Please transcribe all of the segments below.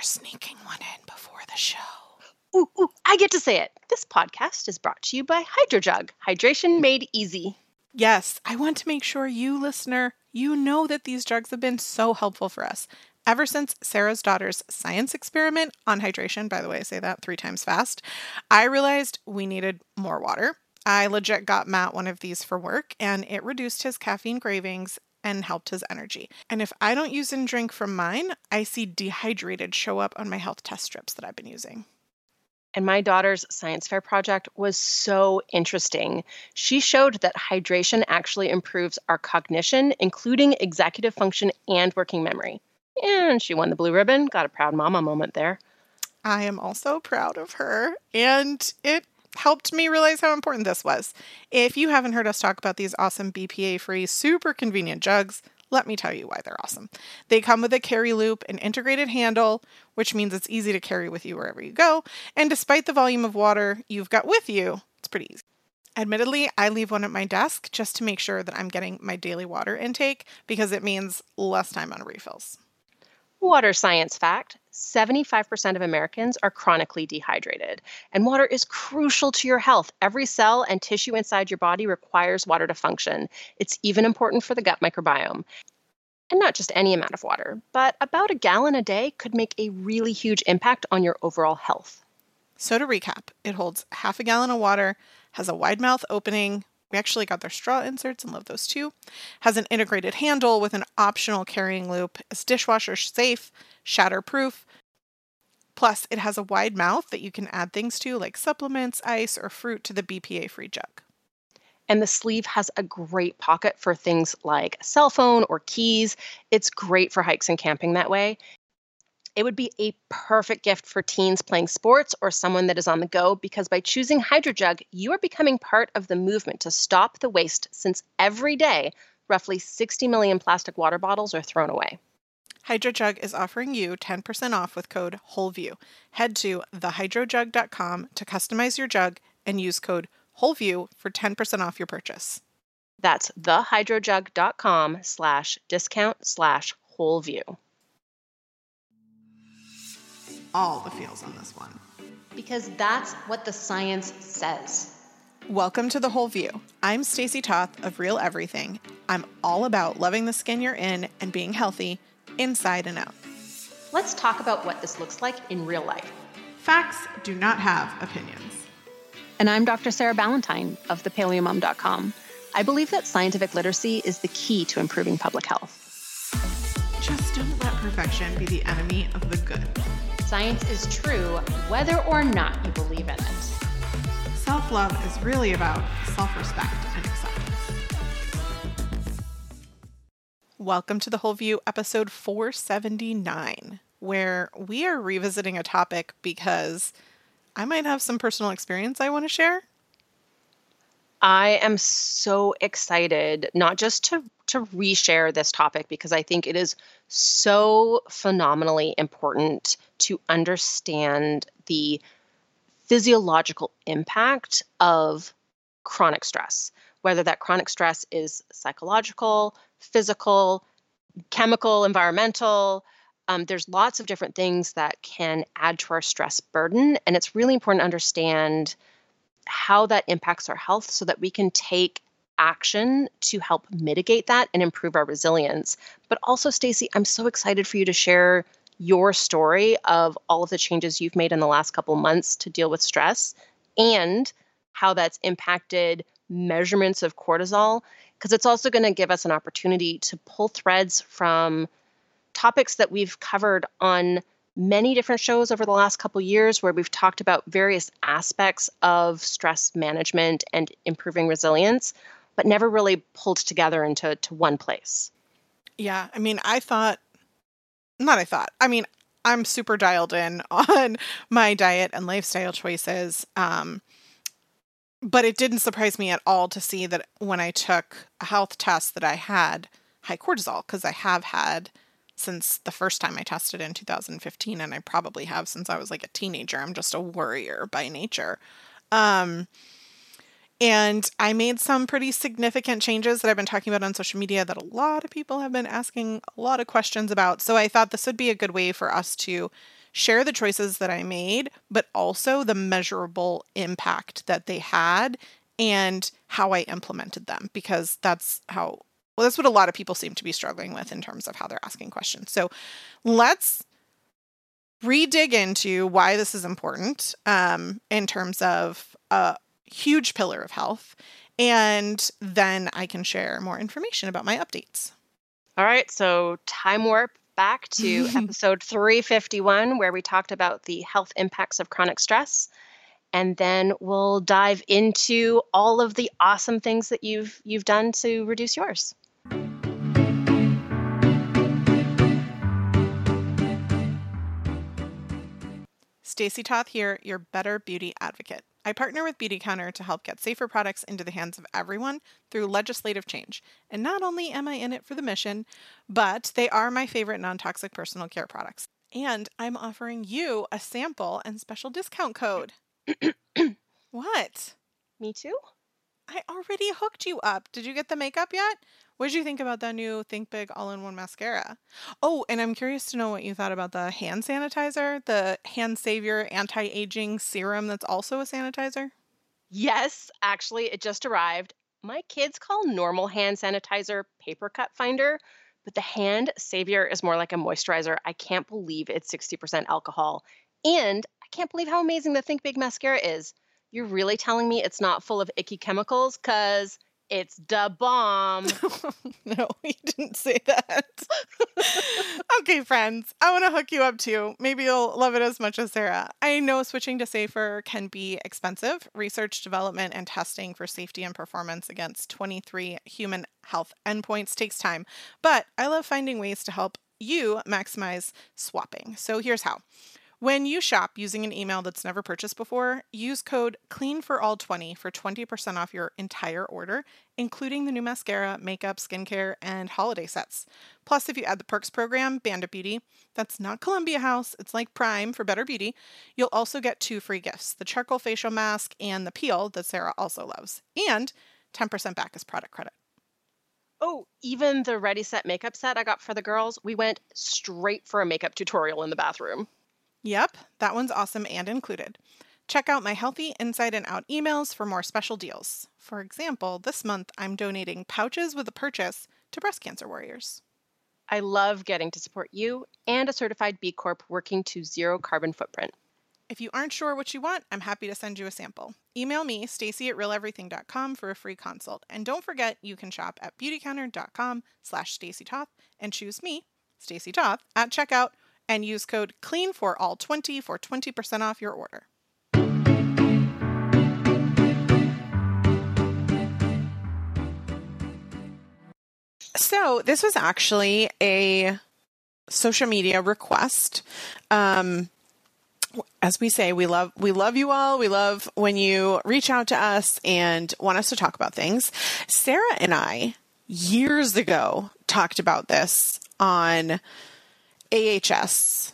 We're sneaking one in before the show. Ooh, ooh, I get to say it. This podcast is brought to you by HydroJug, hydration made easy. Yes, I want to make sure you, listener, you know that these jugs have been so helpful for us. Ever since Sarah's daughter's science experiment on hydration, by the way, I say that three times fast, I realized we needed more water. I legit got Matt one of these for work, and it reduced his caffeine cravings and helped his energy. And if I don't use and drink from mine, I see dehydrated show up on my health test strips that I've been using. And my daughter's science fair project was so interesting. She showed that hydration actually improves our cognition, including executive function and working memory. And she won the blue ribbon. Got a proud mama moment there. I am also proud of her, and it helped me realize how important this was. If you haven't heard us talk about these awesome BPA free, super convenient jugs, let me tell you why they're awesome. They come with a carry loop, an integrated handle, which means it's easy to carry with you wherever you go. And despite the volume of water you've got with you, it's pretty easy. Admittedly, I leave one at my desk just to make sure that I'm getting my daily water intake because it means less time on refills. Water science fact 75% of Americans are chronically dehydrated, and water is crucial to your health. Every cell and tissue inside your body requires water to function. It's even important for the gut microbiome. And not just any amount of water, but about a gallon a day could make a really huge impact on your overall health. So, to recap, it holds half a gallon of water, has a wide mouth opening. We actually got their straw inserts and love those too. Has an integrated handle with an optional carrying loop. Is dishwasher safe, shatterproof. Plus, it has a wide mouth that you can add things to, like supplements, ice, or fruit, to the BPA free jug. And the sleeve has a great pocket for things like a cell phone or keys. It's great for hikes and camping that way. It would be a perfect gift for teens playing sports or someone that is on the go because by choosing HydroJug, you are becoming part of the movement to stop the waste since every day, roughly 60 million plastic water bottles are thrown away. HydroJug is offering you 10% off with code WHOLEVIEW. Head to thehydrojug.com to customize your jug and use code WHOLEVIEW for 10% off your purchase. That's thehydrojug.com slash discount slash WHOLEVIEW. All the feels on this one. Because that's what the science says. Welcome to the Whole View. I'm Stacy Toth of Real Everything. I'm all about loving the skin you're in and being healthy inside and out. Let's talk about what this looks like in real life. Facts do not have opinions. And I'm Dr. Sarah Ballantyne of thepaleomom.com. I believe that scientific literacy is the key to improving public health. Just don't let perfection be the enemy of the good. Science is true whether or not you believe in it. Self love is really about self respect and acceptance. Welcome to the Whole View, episode 479, where we are revisiting a topic because I might have some personal experience I want to share. I am so excited not just to to reshare this topic because I think it is so phenomenally important to understand the physiological impact of chronic stress, whether that chronic stress is psychological, physical, chemical, environmental. Um, there's lots of different things that can add to our stress burden. And it's really important to understand how that impacts our health so that we can take action to help mitigate that and improve our resilience. But also, Stacy, I'm so excited for you to share your story of all of the changes you've made in the last couple months to deal with stress and how that's impacted measurements of cortisol because it's also going to give us an opportunity to pull threads from topics that we've covered on many different shows over the last couple years where we've talked about various aspects of stress management and improving resilience but never really pulled together into to one place yeah i mean i thought not I thought. I mean, I'm super dialed in on my diet and lifestyle choices. Um, but it didn't surprise me at all to see that when I took a health test that I had high cortisol because I have had since the first time I tested in 2015 and I probably have since I was like a teenager. I'm just a worrier by nature. Um, and I made some pretty significant changes that I've been talking about on social media that a lot of people have been asking a lot of questions about. So I thought this would be a good way for us to share the choices that I made, but also the measurable impact that they had and how I implemented them because that's how well that's what a lot of people seem to be struggling with in terms of how they're asking questions. So let's re-dig into why this is important um, in terms of a huge pillar of health and then I can share more information about my updates. All right, so time warp back to episode 351, where we talked about the health impacts of chronic stress. And then we'll dive into all of the awesome things that you've you've done to reduce yours. Stacy Toth here, your better beauty advocate. I partner with Beautycounter to help get safer products into the hands of everyone through legislative change. And not only am I in it for the mission, but they are my favorite non toxic personal care products. And I'm offering you a sample and special discount code. what? Me too? I already hooked you up. Did you get the makeup yet? What did you think about that new Think Big All in One mascara? Oh, and I'm curious to know what you thought about the hand sanitizer, the Hand Savior anti aging serum that's also a sanitizer. Yes, actually, it just arrived. My kids call normal hand sanitizer paper cut finder, but the hand savior is more like a moisturizer. I can't believe it's 60% alcohol. And I can't believe how amazing the Think Big mascara is. You're really telling me it's not full of icky chemicals? Because it's da bomb. no, he didn't say that. okay, friends, I want to hook you up too. Maybe you'll love it as much as Sarah. I know switching to safer can be expensive. Research, development, and testing for safety and performance against 23 human health endpoints takes time, but I love finding ways to help you maximize swapping. So here's how. When you shop using an email that's never purchased before, use code CLEANFORALL20 for 20% off your entire order, including the new mascara, makeup, skincare, and holiday sets. Plus, if you add the perks program, Band of Beauty, that's not Columbia House, it's like Prime for better beauty, you'll also get two free gifts the charcoal facial mask and the peel that Sarah also loves, and 10% back as product credit. Oh, even the Ready Set makeup set I got for the girls, we went straight for a makeup tutorial in the bathroom. Yep, that one's awesome and included. Check out my Healthy Inside and Out emails for more special deals. For example, this month I'm donating pouches with a purchase to breast cancer warriors. I love getting to support you and a certified B Corp working to zero carbon footprint. If you aren't sure what you want, I'm happy to send you a sample. Email me, stacy at realeverything.com for a free consult. And don't forget, you can shop at beautycounter.com slash stacytoth and choose me, Stacy Toth, at checkout and use code CLEAN for all 20 for 20% off your order. So, this was actually a social media request. Um, as we say, we love we love you all. We love when you reach out to us and want us to talk about things. Sarah and I years ago talked about this on AHS.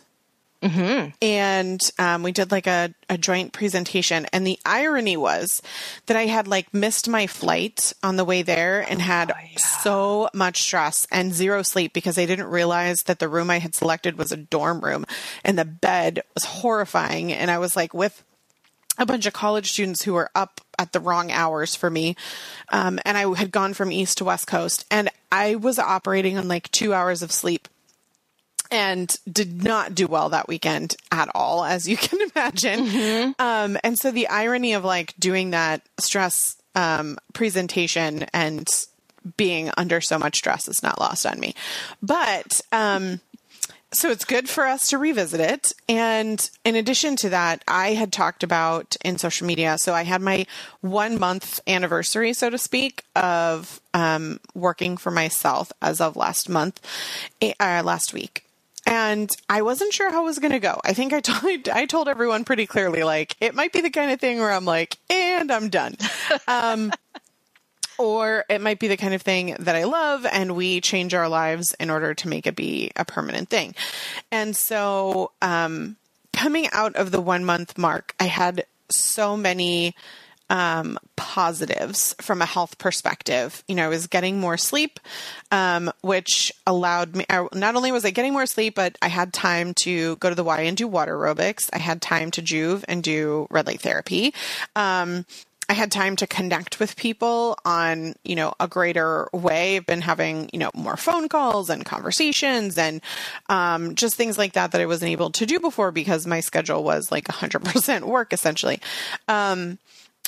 Mm-hmm. And um, we did like a, a joint presentation. And the irony was that I had like missed my flight on the way there and had oh, yeah. so much stress and zero sleep because I didn't realize that the room I had selected was a dorm room and the bed was horrifying. And I was like with a bunch of college students who were up at the wrong hours for me. Um, and I had gone from East to West Coast and I was operating on like two hours of sleep and did not do well that weekend at all, as you can imagine. Mm-hmm. Um, and so the irony of like doing that stress um, presentation and being under so much stress is not lost on me. But um, so it's good for us to revisit it. And in addition to that, I had talked about in social media. So I had my one month anniversary, so to speak, of um, working for myself as of last month, eh, uh, last week and I wasn't sure how it was going to go. I think I told I told everyone pretty clearly, like it might be the kind of thing where I'm like, and I'm done, um, or it might be the kind of thing that I love, and we change our lives in order to make it be a permanent thing. And so, um, coming out of the one month mark, I had so many um, positives from a health perspective. You know, I was getting more sleep, um, which allowed me, I, not only was I getting more sleep, but I had time to go to the Y and do water aerobics. I had time to Joovv and do red light therapy. Um, I had time to connect with people on, you know, a greater way. I've been having, you know, more phone calls and conversations and um, just things like that that I wasn't able to do before because my schedule was like 100% work essentially. Um,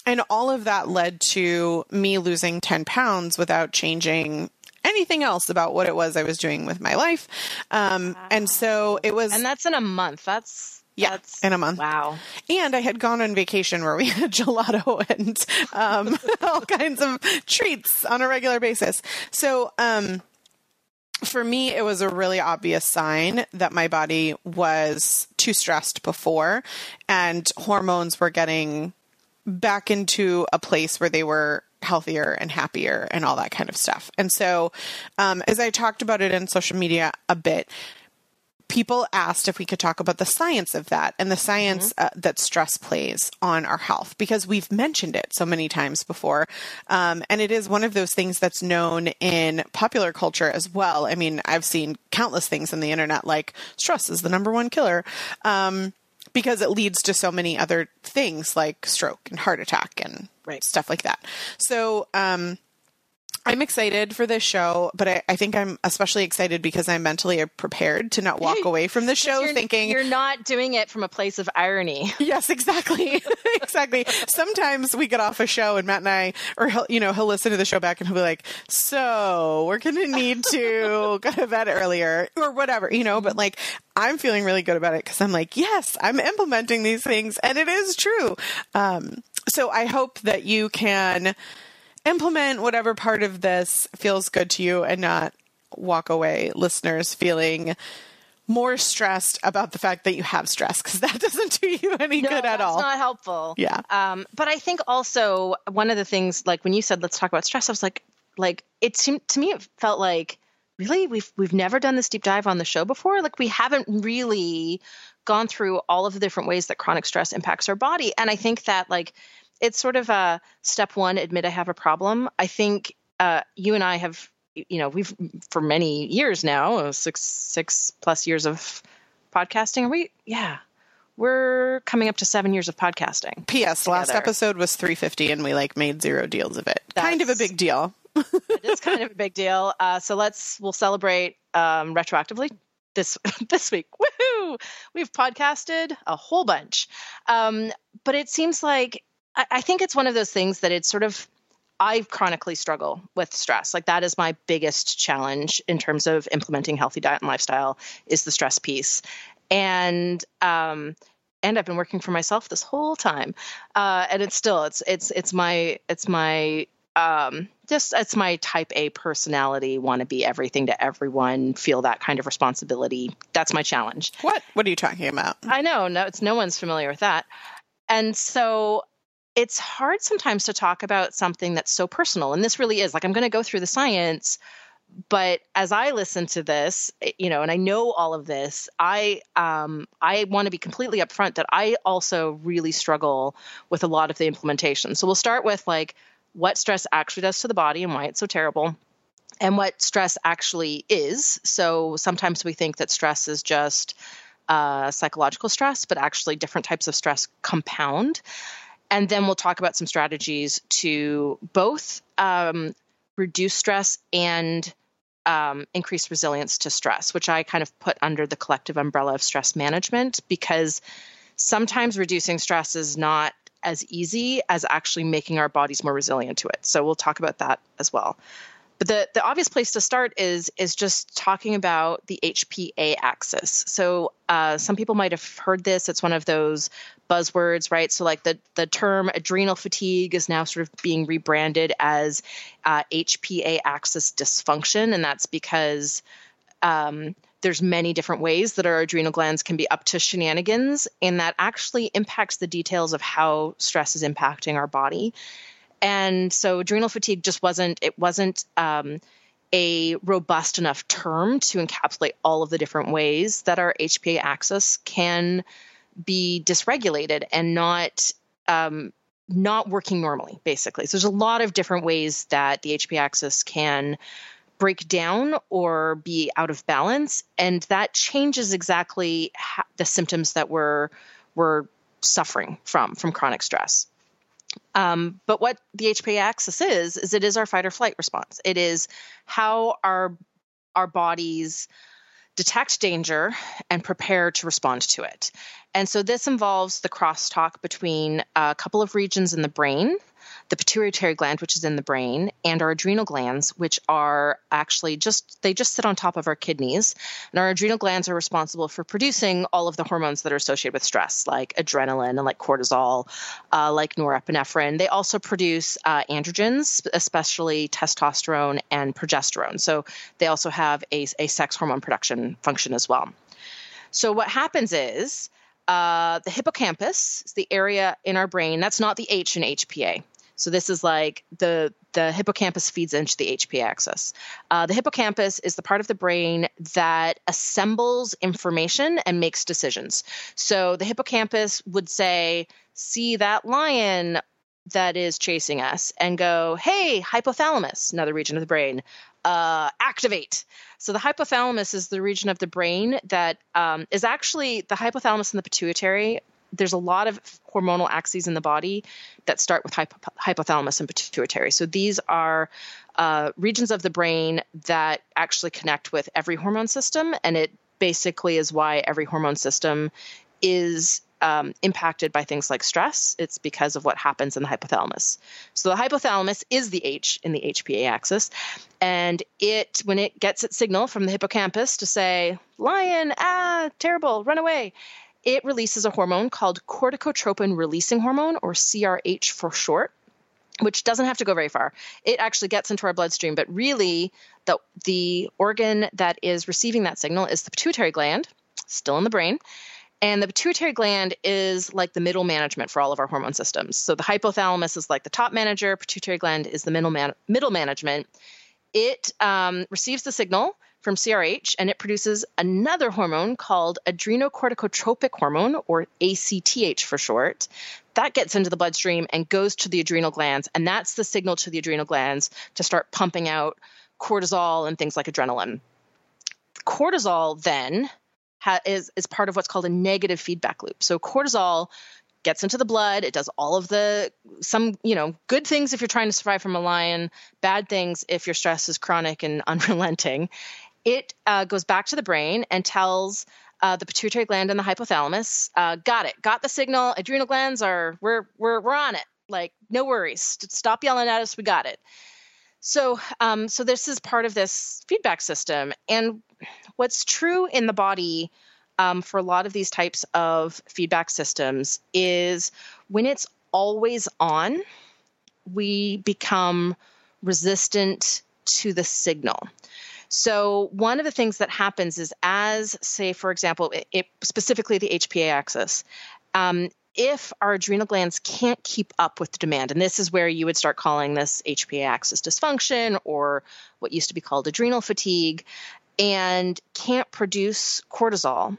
and all of that led to me losing 10 pounds without changing anything else about what it was I was doing with my life. Um, wow. And so it was. And that's in a month. That's yeah, That's, in a month. Wow. And I had gone on vacation where we had gelato and um, all kinds of treats on a regular basis. So, um, for me, it was a really obvious sign that my body was too stressed before, and hormones were getting back into a place where they were healthier and happier and all that kind of stuff. And so, um, as I talked about it in social media a bit, people asked if we could talk about the science of that and the science mm-hmm. uh, that stress plays on our health because we've mentioned it so many times before. Um, and it is one of those things that's known in popular culture as well. I mean, I've seen countless things on the internet like stress is the number one killer. Um, because it leads to so many other things like stroke and heart attack and right. stuff like that. So, um, I'm excited for this show, but I, I, think I'm especially excited because I'm mentally prepared to not walk away from the show you're, thinking you're not doing it from a place of irony. Yes, exactly, exactly. Sometimes we get off a show and Matt and I, or he'll, you know, he'll listen to the show back and he'll be like, "So we're going to need to go to bed earlier or whatever," you know. But like, I'm feeling really good about it because I'm like, yes, I'm implementing these things, and it is true. Um, so I hope that you can implement whatever part of this feels good to you and not walk away, listeners, feeling more stressed about the fact that you have stress because that doesn't do you any no, good at all. It's not helpful. Yeah. Um, but I think also one of the things, like when you said let's talk about stress, I was like, like it seemed to me it felt like really we've we've never done this deep dive on the show before. Like we haven't really gone through all of the different ways that chronic stress impacts our body, and I think that like it's sort of a step one admit i have a problem i think uh, you and i have you know we've for many years now uh, six six plus years of podcasting are we yeah we're coming up to seven years of podcasting ps together. last episode was 350 and we like made zero deals of it That's, kind of a big deal it is kind of a big deal uh, so let's we'll celebrate um, retroactively this this week. Woohoo! We've podcasted a whole bunch, um, but it seems like I, I think it's one of those things that it's sort of I chronically struggle with stress. Like that is my biggest challenge in terms of implementing healthy diet and lifestyle is the stress piece. And um, and I've been working for myself this whole time. Uh, and it's still it's it's it's my it's my um, just it's my type A personality, want to be everything to everyone, feel that kind of responsibility. That's my challenge. What what are you talking about? I know, no, it's no one's familiar with that. And so it's hard sometimes to talk about something that's so personal. And this really is like, I'm going to go through the science. But as I listen to this, eh, you know, and I know all of this, I um, I want to be completely upfront that I also really struggle with a lot of the implementation. So we'll start with like what stress actually does to the body and why it's so terrible and what stress actually is. So sometimes we think that stress is just uh, psychological stress, but actually different types of stress compound. And then we'll talk about some strategies to both um, reduce stress and um, increase resilience to stress, which I kind of put under the collective umbrella of stress management because sometimes reducing stress is not as easy as actually making our bodies more resilient to it. So we'll talk about that as well. But the, the obvious place to start is is just talking about the HPA axis. So uh, some people might have heard this. It's one of those buzzwords, right? So like the the term adrenal fatigue is now sort of being rebranded as uh, HPA axis dysfunction, and that's because um, there's many different ways that our adrenal glands can be up to shenanigans, and that actually impacts the details of how stress is impacting our body and so adrenal fatigue just wasn't it wasn't um, a robust enough term to encapsulate all of the different ways that our HPA axis can be dysregulated and not um, not working normally, basically. So there's a lot of different ways that the HPA axis can break down or be out of balance, and that changes exactly the symptoms that we're we're suffering from from chronic stress. Um, but what the HPA axis is is it is our fight or flight response. It is how our our bodies detect danger and prepare to respond to it. And so this involves the crosstalk between a couple of regions in the brain the pituitary gland, which is in the brain, and our adrenal glands, which are actually just, they just sit on top of our kidneys. And our adrenal glands are responsible for producing all of the hormones that are associated with stress, like adrenaline and like cortisol, uh, like norepinephrine. They also produce uh, androgens, especially testosterone and progesterone. So they also have a, a sex hormone production function as well. So what happens is, uh, the hippocampus is the area in our brain. That's not the H in HPA. So this is like the the hippocampus feeds into the HPA axis. Uh, the hippocampus is the part of the brain that assembles information and makes decisions. So the hippocampus would say, "See that lion." That is chasing us, and go, hey, hypothalamus, another region of the brain, uh, activate. So the hypothalamus is the region of the brain that um, is actually the hypothalamus and the pituitary there's a lot of hormonal axes in the body that start with hypo- hypothalamus and pituitary. So these are uh, regions of the brain that actually connect with every hormone system, and it basically is why every hormone system is um, impacted by things like stress. It's because of what happens in the hypothalamus. So the hypothalamus is the H in the HPA axis, and it when it gets its signal from the hippocampus to say lion, ah, terrible, run away it releases a hormone called corticotropin releasing hormone, or CRH for short, which doesn't have to go very far. It actually gets into our bloodstream, but really, the, the organ that is receiving that signal is the pituitary gland, still in the brain. And the pituitary gland is like the middle management for all of our hormone systems. So the hypothalamus is like the top manager, pituitary gland is the middle, man- middle management. It um, receives the signal from CRH, and it produces another hormone called adrenocorticotropic hormone, or ACTH for short. That gets into the bloodstream and goes to the adrenal glands, and that's the signal to the adrenal glands to start pumping out cortisol and things like adrenaline. Cortisol then ha- is, is part of what's called a negative feedback loop. So cortisol gets into the blood it does all of the some you know good things if you're trying to survive from a lion bad things if your stress is chronic and unrelenting it uh, goes back to the brain and tells uh, the pituitary gland and the hypothalamus, uh, got it, got the signal. Adrenal glands are we're we're we're on it. Like no worries, stop yelling at us. We got it. So um, so this is part of this feedback system, and what's true in the body. Um, for a lot of these types of feedback systems is when it's always on, we become resistant to the signal. So one of the things that happens is as, say, for example, it, it, specifically the HPA axis, um, if our adrenal glands can't keep up with the demand, and this is where you would start calling this HPA axis dysfunction or what used to be called adrenal fatigue, and can't produce cortisol,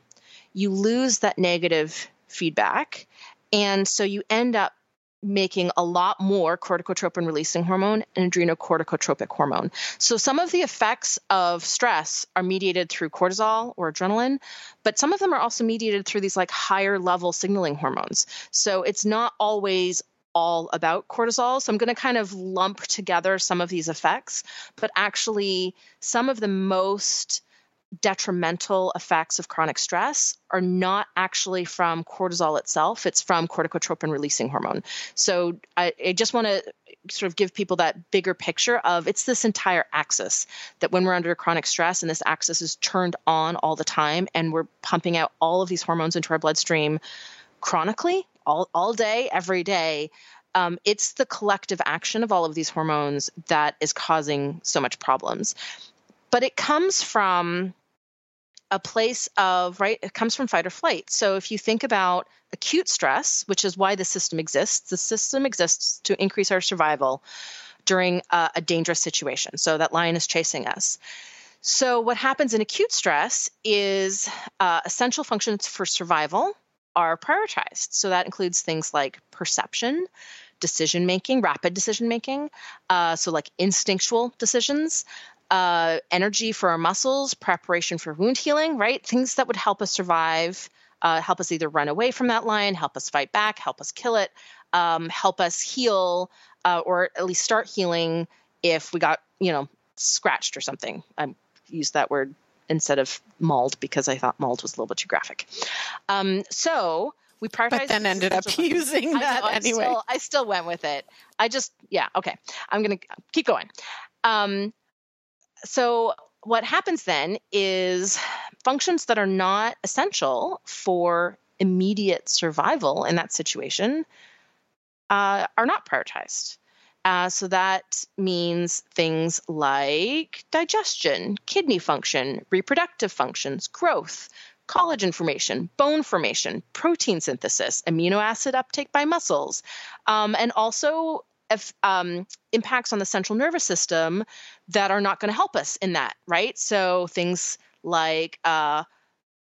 you lose that negative feedback. And so you end up making a lot more corticotropin releasing hormone and adrenocorticotropic hormone. So some of the effects of stress are mediated through cortisol or adrenaline, but some of them are also mediated through these like higher level signaling hormones. So it's not always all about cortisol. So I'm going to kind of lump together some of these effects, but actually some of the most detrimental effects of chronic stress are not actually from cortisol itself, it's from corticotropin releasing hormone. So I, I just want to sort of give people that bigger picture of it's this entire axis that when we're under chronic stress and this axis is turned on all the time and we're pumping out all of these hormones into our bloodstream chronically, all, all day, every day. Um, it's the collective action of all of these hormones that is causing so much problems. But it comes from a place of right it comes from fight or flight. So if you think about acute stress which is why the system exists the system exists to increase our survival during a, a dangerous situation. So that lion is chasing us. So what happens in acute stress is uh, essential functions for survival are prioritized. So that includes things like perception decision making, rapid decision making. Uh, so, like instinctual decisions, uh, energy for our muscles, preparation for wound healing, right? Things that would help us survive, uh, help us either run away from that lion, help us fight back, help us kill it, um, help us heal, uh, or at least start healing if we got, you know, scratched or something. I used that word instead of mauled because I thought mauled was a little bit too graphic. Um, so we prioritized. But then ended up using that I know, anyway. I still, I still, went with it. I just, yeah, okay. I'm going to keep going. Um, so what happens then is functions that are not essential for immediate survival in that situation uh, are not prioritized. Uh, so that means things like digestion, kidney function, reproductive functions, growth, collagen formation, bone formation, protein synthesis, amino acid uptake by muscles, um, and also if, um, impacts on the central nervous system that are not going to help us in that, right? So things like uh,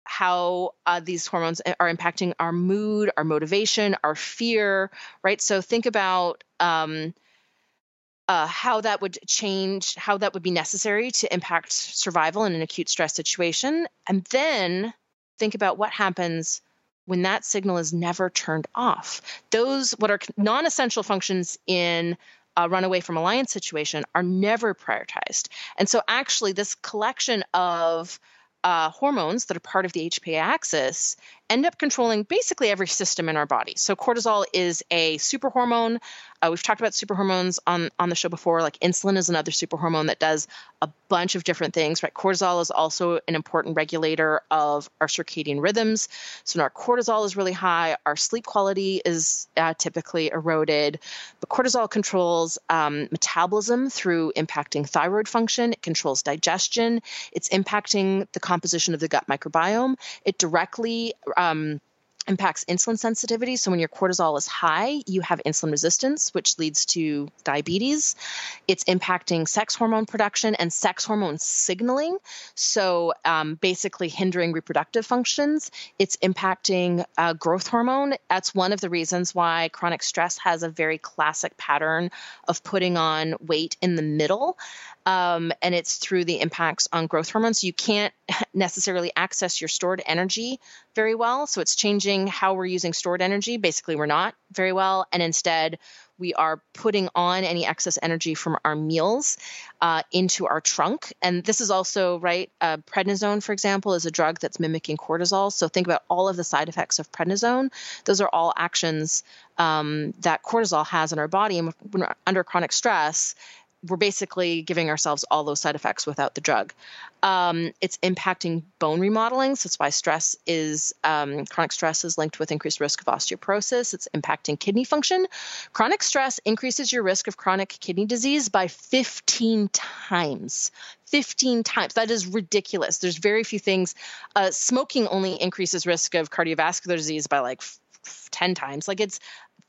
how uh, these hormones are impacting our mood, our motivation, our fear, right? So think about um, uh, how that would change, how that would be necessary to impact survival in an acute stress situation. And then think about what happens when that signal is never turned off. Those, what are non essential functions in a runaway from a lion situation, are never prioritized. And so, actually, this collection of uh, hormones that are part of the HPA axis end up controlling basically every system in our body. So cortisol is a super hormone. Uh, we've talked about super hormones on on the show before. Like insulin is another super hormone that does a bunch of different things. Right, cortisol is also an important regulator of our circadian rhythms. So when our cortisol is really high, our sleep quality is uh, typically eroded. But cortisol controls um, metabolism through impacting thyroid function. It controls digestion. It's impacting the composition of the gut microbiome. It directly um, impacts insulin sensitivity. So when your cortisol is high, you have insulin resistance, which leads to diabetes. It's impacting sex hormone production and sex hormone signaling. So um, basically hindering reproductive functions. It's impacting uh, growth hormone. That's one of the reasons why chronic stress has a very classic pattern of putting on weight in the middle um, and it's through the impacts on growth hormones. You can't necessarily access your stored energy very well. So it's changing how we're using stored energy. Basically, we're not very well. And instead, we are putting on any excess energy from our meals uh, into our trunk. And this is also, right, uh, prednisone, for example, is a drug that's mimicking cortisol. So think about all of the side effects of prednisone. Those are all actions um, that cortisol has in our body. And when we're under chronic stress, we're basically giving ourselves all those side effects without the drug. Um, it's impacting bone remodeling. So that's why stress is um, chronic stress is linked with increased risk of osteoporosis. It's impacting kidney function. Chronic stress increases your risk of chronic kidney disease by 15 times. 15 times. That is ridiculous. There's very few things. Uh, smoking only increases risk of cardiovascular disease by like 10 times. Like it's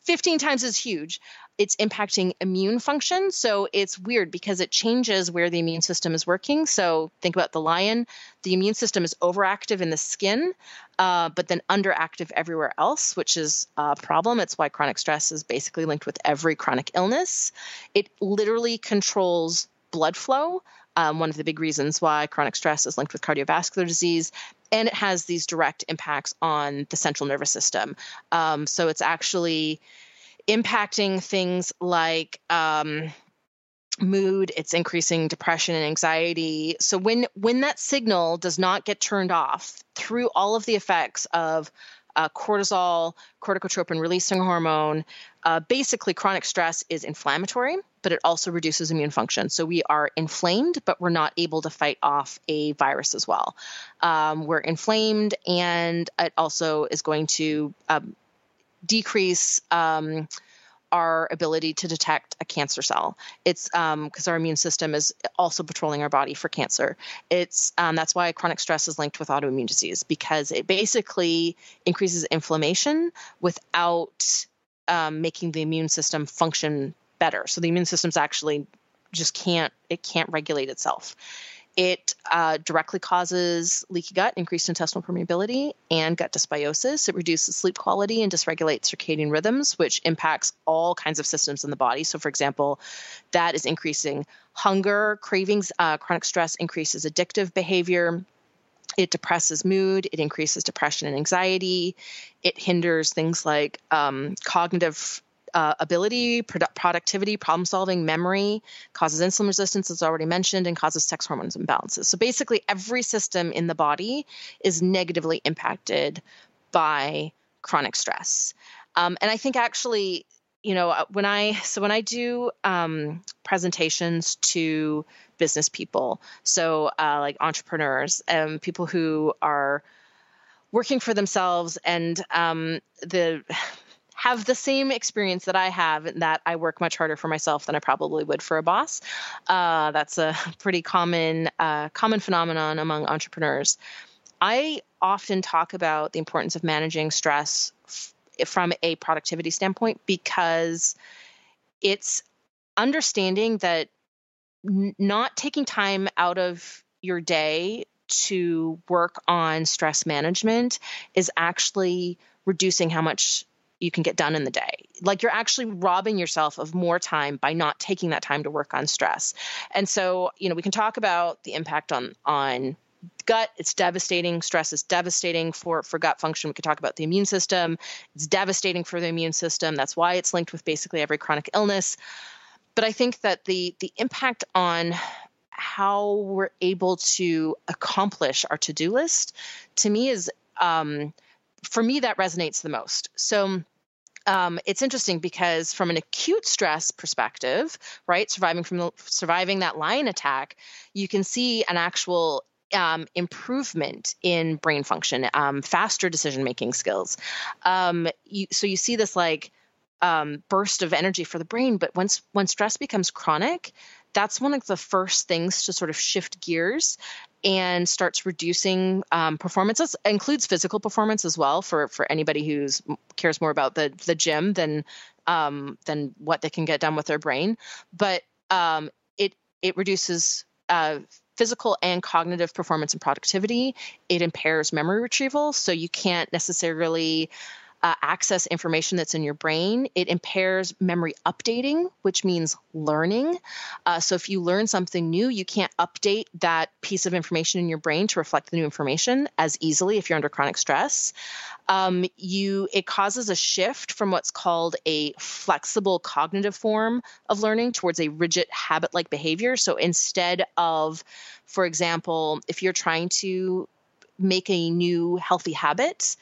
15 times as huge it's impacting immune function. So it's weird because it changes where the immune system is working. So think about the lion. The immune system is overactive in the skin, uh, but then underactive everywhere else, which is a problem. It's why chronic stress is basically linked with every chronic illness. It literally controls blood flow. Um, one of the big reasons why chronic stress is linked with cardiovascular disease and it has these direct impacts on the central nervous system. Um, so it's actually impacting things like um, mood it's increasing depression and anxiety. So when when that signal does not get turned off through all of the effects of uh, cortisol corticotropin releasing hormone uh, basically chronic stress is inflammatory but it also reduces immune function. So we are inflamed but we're not able to fight off a virus as well. Um, we're inflamed and it also is going to um, decrease um, our ability to detect a cancer cell. It's because um, our immune system is also patrolling our body for cancer. It's um, that's why chronic stress is linked with autoimmune disease because it basically increases inflammation without um, making the immune system function better. So the immune system's actually just can't it can't regulate itself it uh, directly causes leaky gut, increased intestinal permeability, and gut dysbiosis. It reduces sleep quality and dysregulates circadian rhythms, which impacts all kinds of systems in the body. So, for example, that is increasing hunger, cravings, uh, chronic stress increases addictive behavior. It depresses mood, it increases depression and anxiety, it hinders things like um, cognitive uh, ability, produ- productivity, problem solving, memory, causes insulin resistance, as already mentioned, and causes sex hormones imbalances. So basically, every system in the body is negatively impacted by chronic stress. Um, and I think actually, you know, uh, when I so when I do um, presentations to business people, so uh, like entrepreneurs, um, people who are working for themselves, and um, the have the same experience that I have in that I work much harder for myself than I probably would for a boss. Uh, that's a pretty common uh, common phenomenon among entrepreneurs. I often talk about the importance of managing stress f- from a productivity standpoint because it's understanding that n- not taking time out of your day to work on stress management is actually reducing how much you can get done in the day. Like you're actually robbing yourself of more time by not taking that time to work on stress. And so, you know, we can talk about the impact on on gut. It's devastating. Stress is devastating for for gut function. We can talk about the immune system. It's devastating for the immune system. That's why it's linked with basically every chronic illness. But i think that the the impact on how we're able to accomplish our to-do list to me is um, for me, that resonates the most. So, um, it's interesting because from an acute stress perspective, right, surviving from the, surviving that lion attack, you can see an actual um, improvement in brain function, um, faster decision making skills. Um, you, so you see this like um, burst of energy for the brain, but once when stress becomes chronic, that's one of the first things to sort of shift gears and starts reducing um, performance. This includes physical performance as well for for anybody who cares more about the the gym than um, than what they can get done with their brain. But um, it it reduces uh, physical and cognitive performance and productivity. It impairs memory retrieval, so you can't necessarily uh, access information that's in your brain. It impairs memory updating, which means learning. Uh, so if you learn something new, you can't update that piece of information in your brain to reflect the new information as easily if you're under chronic stress. Um, you it causes a shift from what's called a flexible cognitive form of learning towards a rigid habit-like behavior. So instead of, for example, if you're trying to make a new healthy habit,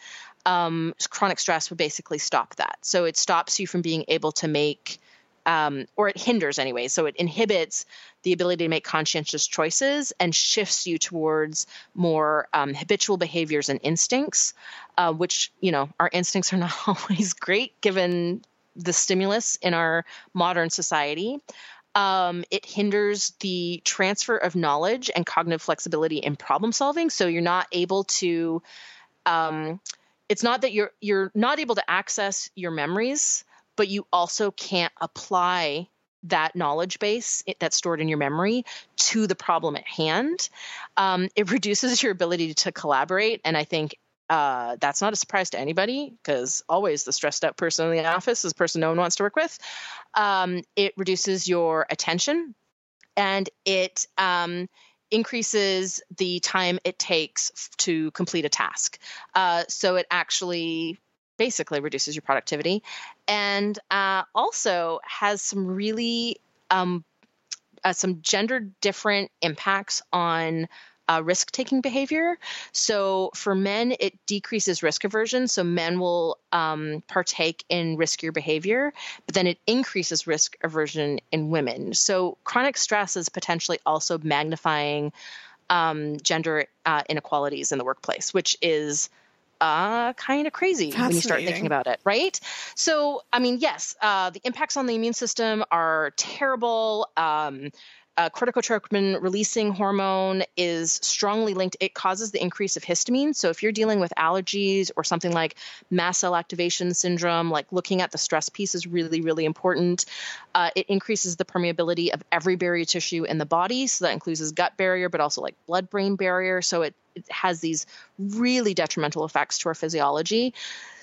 um, chronic stress would basically stop that. So it stops you from being able to make, um, or it hinders anyway. So it inhibits the ability to make conscientious choices and shifts you towards more um, habitual behaviors and instincts, uh, which, you know, our instincts are not always great given the stimulus in our modern society. Um, it hinders the transfer of knowledge and cognitive flexibility in problem solving. So you're not able to um, it's not that you're you're not able to access your memories but you also can't apply that knowledge base that's stored in your memory to the problem at hand. Um, it reduces your ability to collaborate and i think uh, that's not a surprise to anybody because always the stressed out person in the office is the person no one wants to work with. Um, it reduces your attention and it um, increases the time it takes to complete a task. Uh, so it actually basically reduces your productivity and uh, also has some really um, uh, some gender different impacts on uh, risk taking behavior. So for men, it decreases risk aversion. So men will um, partake in riskier behavior, but then it increases risk aversion in women. So chronic stress is potentially also magnifying um, gender uh, inequalities in the workplace, which is uh, kind of crazy when you start thinking about it, right? So, I mean, yes, uh, the impacts on the immune system are terrible. Um, uh, corticotropin releasing hormone is strongly linked. It causes the increase of histamine. So if you're dealing with allergies or something like mast cell activation syndrome, like looking at the stress piece is really, really important. Uh, it increases the permeability of every barrier tissue in the body. So that includes gut barrier, but also like blood brain barrier. So it, it has these really detrimental effects to our physiology.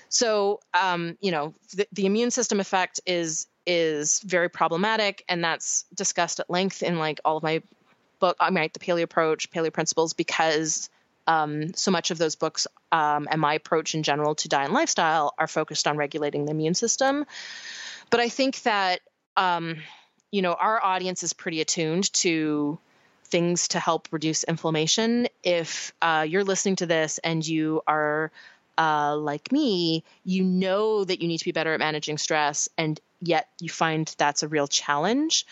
So, um, you know, the, the immune system effect is is very problematic, and that's discussed at length in like all of my book, I mean, the Paleo Approach, Paleo Principles, because um, so much of those books um, and my approach in general to diet and lifestyle are focused on regulating the immune system. But I think that um, you know our audience is pretty attuned to things to help reduce inflammation. If uh, you're listening to this and you are uh, like me, you know that you need to be better at managing stress, and yet you find that's a real challenge.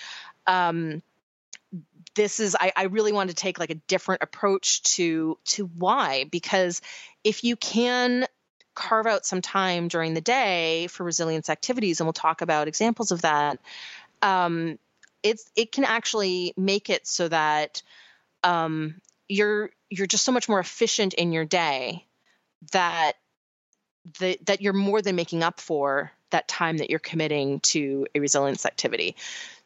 Um, this is I, I really want to take like a different approach to to why because if you can carve out some time during the day for resilience activities and we'll talk about examples of that um, it's it can actually make it so that um, you're you're just so much more efficient in your day that the, that you're more than making up for that time that you're committing to a resilience activity.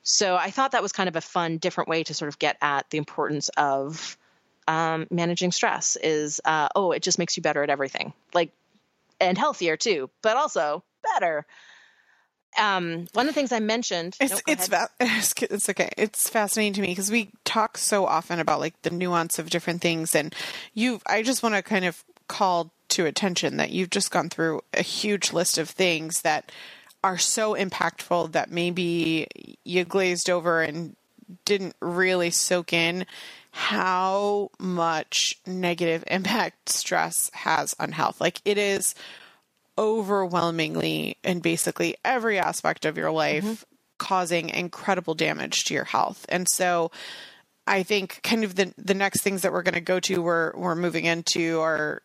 So I thought that was kind of a fun, different way to sort of get at the importance of um, managing stress. Is uh, oh, it just makes you better at everything, like and healthier too, but also better. Um, one of the things I mentioned. It's it's, fa- it's okay. It's fascinating to me because we talk so often about like the nuance of different things, and you. I just want to kind of call to attention that you've just gone through a huge list of things that are so impactful that maybe you glazed over and didn't really soak in how much negative impact stress has on health. Like it is overwhelmingly in basically every aspect of your life mm-hmm. causing incredible damage to your health. And so I think kind of the the next things that we're going to go to we're we're moving into are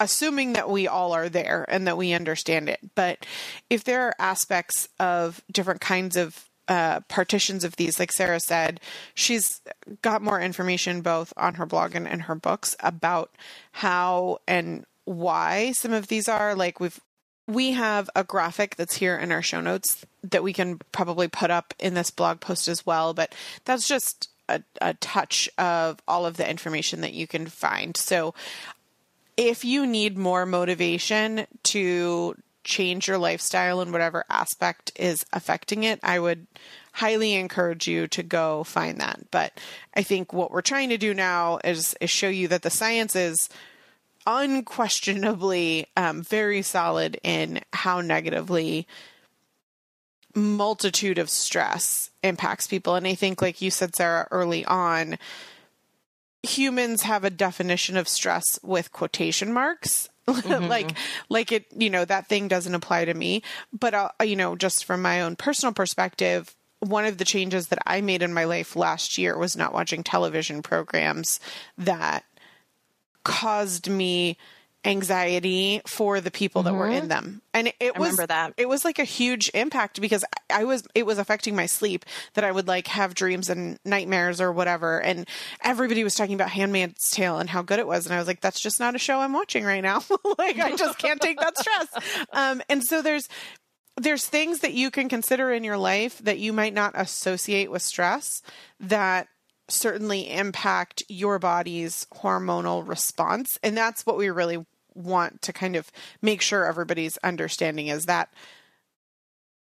assuming that we all are there and that we understand it. But if there are aspects of different kinds of uh, partitions of these, like Sarah said, she's got more information both on her blog and in her books about how and why some of these are. Like we've we have a graphic that's here in our show notes that we can probably put up in this blog post as well. But that's just a, a, touch of all of the information that you can find. So if you need more motivation to change your lifestyle in whatever aspect is affecting it, I would highly encourage you to go find that. But I think what we're trying to do now is, is show you that the science is unquestionably um, very solid in how negatively multitude of stress impacts people and i think like you said sarah early on humans have a definition of stress with quotation marks mm-hmm. like like it you know that thing doesn't apply to me but uh, you know just from my own personal perspective one of the changes that I made in my life last year was not watching television programs that caused me anxiety for the people that mm-hmm. were in mm-hmm. them. And it, it was that. it was like a huge impact because I, I was it was affecting my sleep that i would like have dreams and nightmares or whatever. And everybody was talking about handmaid's tale and how good it was. And i was like that's just not a show i'm watching right now. Like i just can't take that stress. Um and so there's there's things that you can consider in your life that you might not associate with stress that certainly impact your body's hormonal response. And that's what we really want to kind of make sure everybody's understanding is that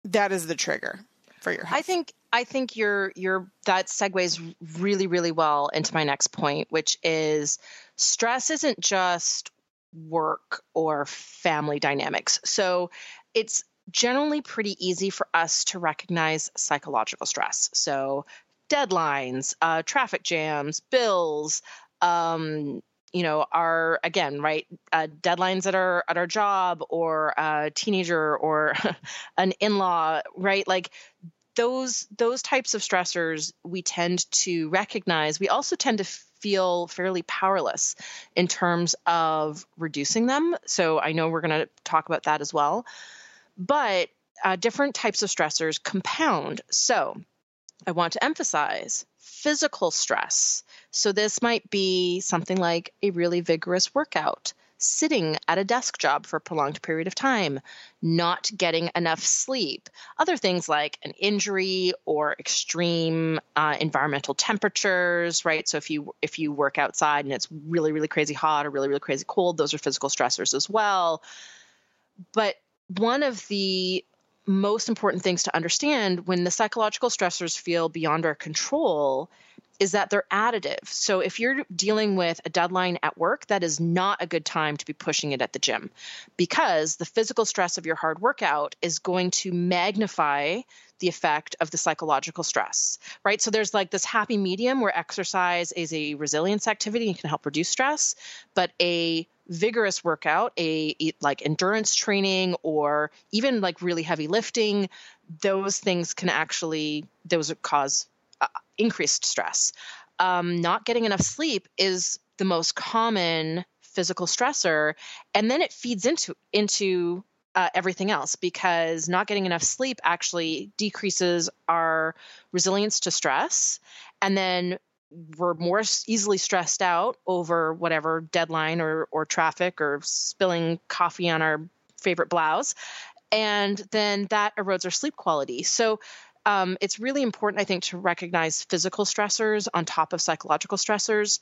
that is the trigger for your health. I think I think your your that segues really really well into my next point, which is stress isn't just work or family dynamics. So it's generally pretty easy for us to recognize psychological stress. So deadlines, uh, traffic jams, bills, um, you know, are again right uh, deadlines at our at our job or a teenager or an in-law, right? Like those those types of stressors we tend to recognize. We also tend to feel fairly powerless in terms of reducing them. So I know we're going to talk about that as well. But uh, different types of stressors compound. So I want to emphasize physical stress. So, this might be something like a really vigorous workout, sitting at a desk job for a prolonged period of time, not getting enough sleep, other things like an injury or extreme uh, environmental temperatures, right? So if you if you work outside and it's really really crazy hot or really really crazy cold, those are physical stressors as well. But one of the most important things to understand when the psychological stressors feel beyond our control is that they're additive. So if you're dealing with a deadline at work, that is not a good time to be pushing it at the gym because the physical stress of your hard workout is going to magnify the effect of the psychological stress, right? So there's like this happy medium where exercise is a resilience activity and can help reduce stress, but a vigorous workout, a like endurance training or even like really heavy lifting, those things can actually those cause increased stress. Um, not getting enough sleep is the most common physical stressor, and then it feeds into into uh, everything else because not getting enough sleep actually decreases our resilience to stress, and then we're more easily stressed out over whatever deadline or or traffic or spilling coffee on our favorite blouse and then that erodes our sleep quality so um, it's really important, I think, to recognize physical stressors on top of psychological stressors.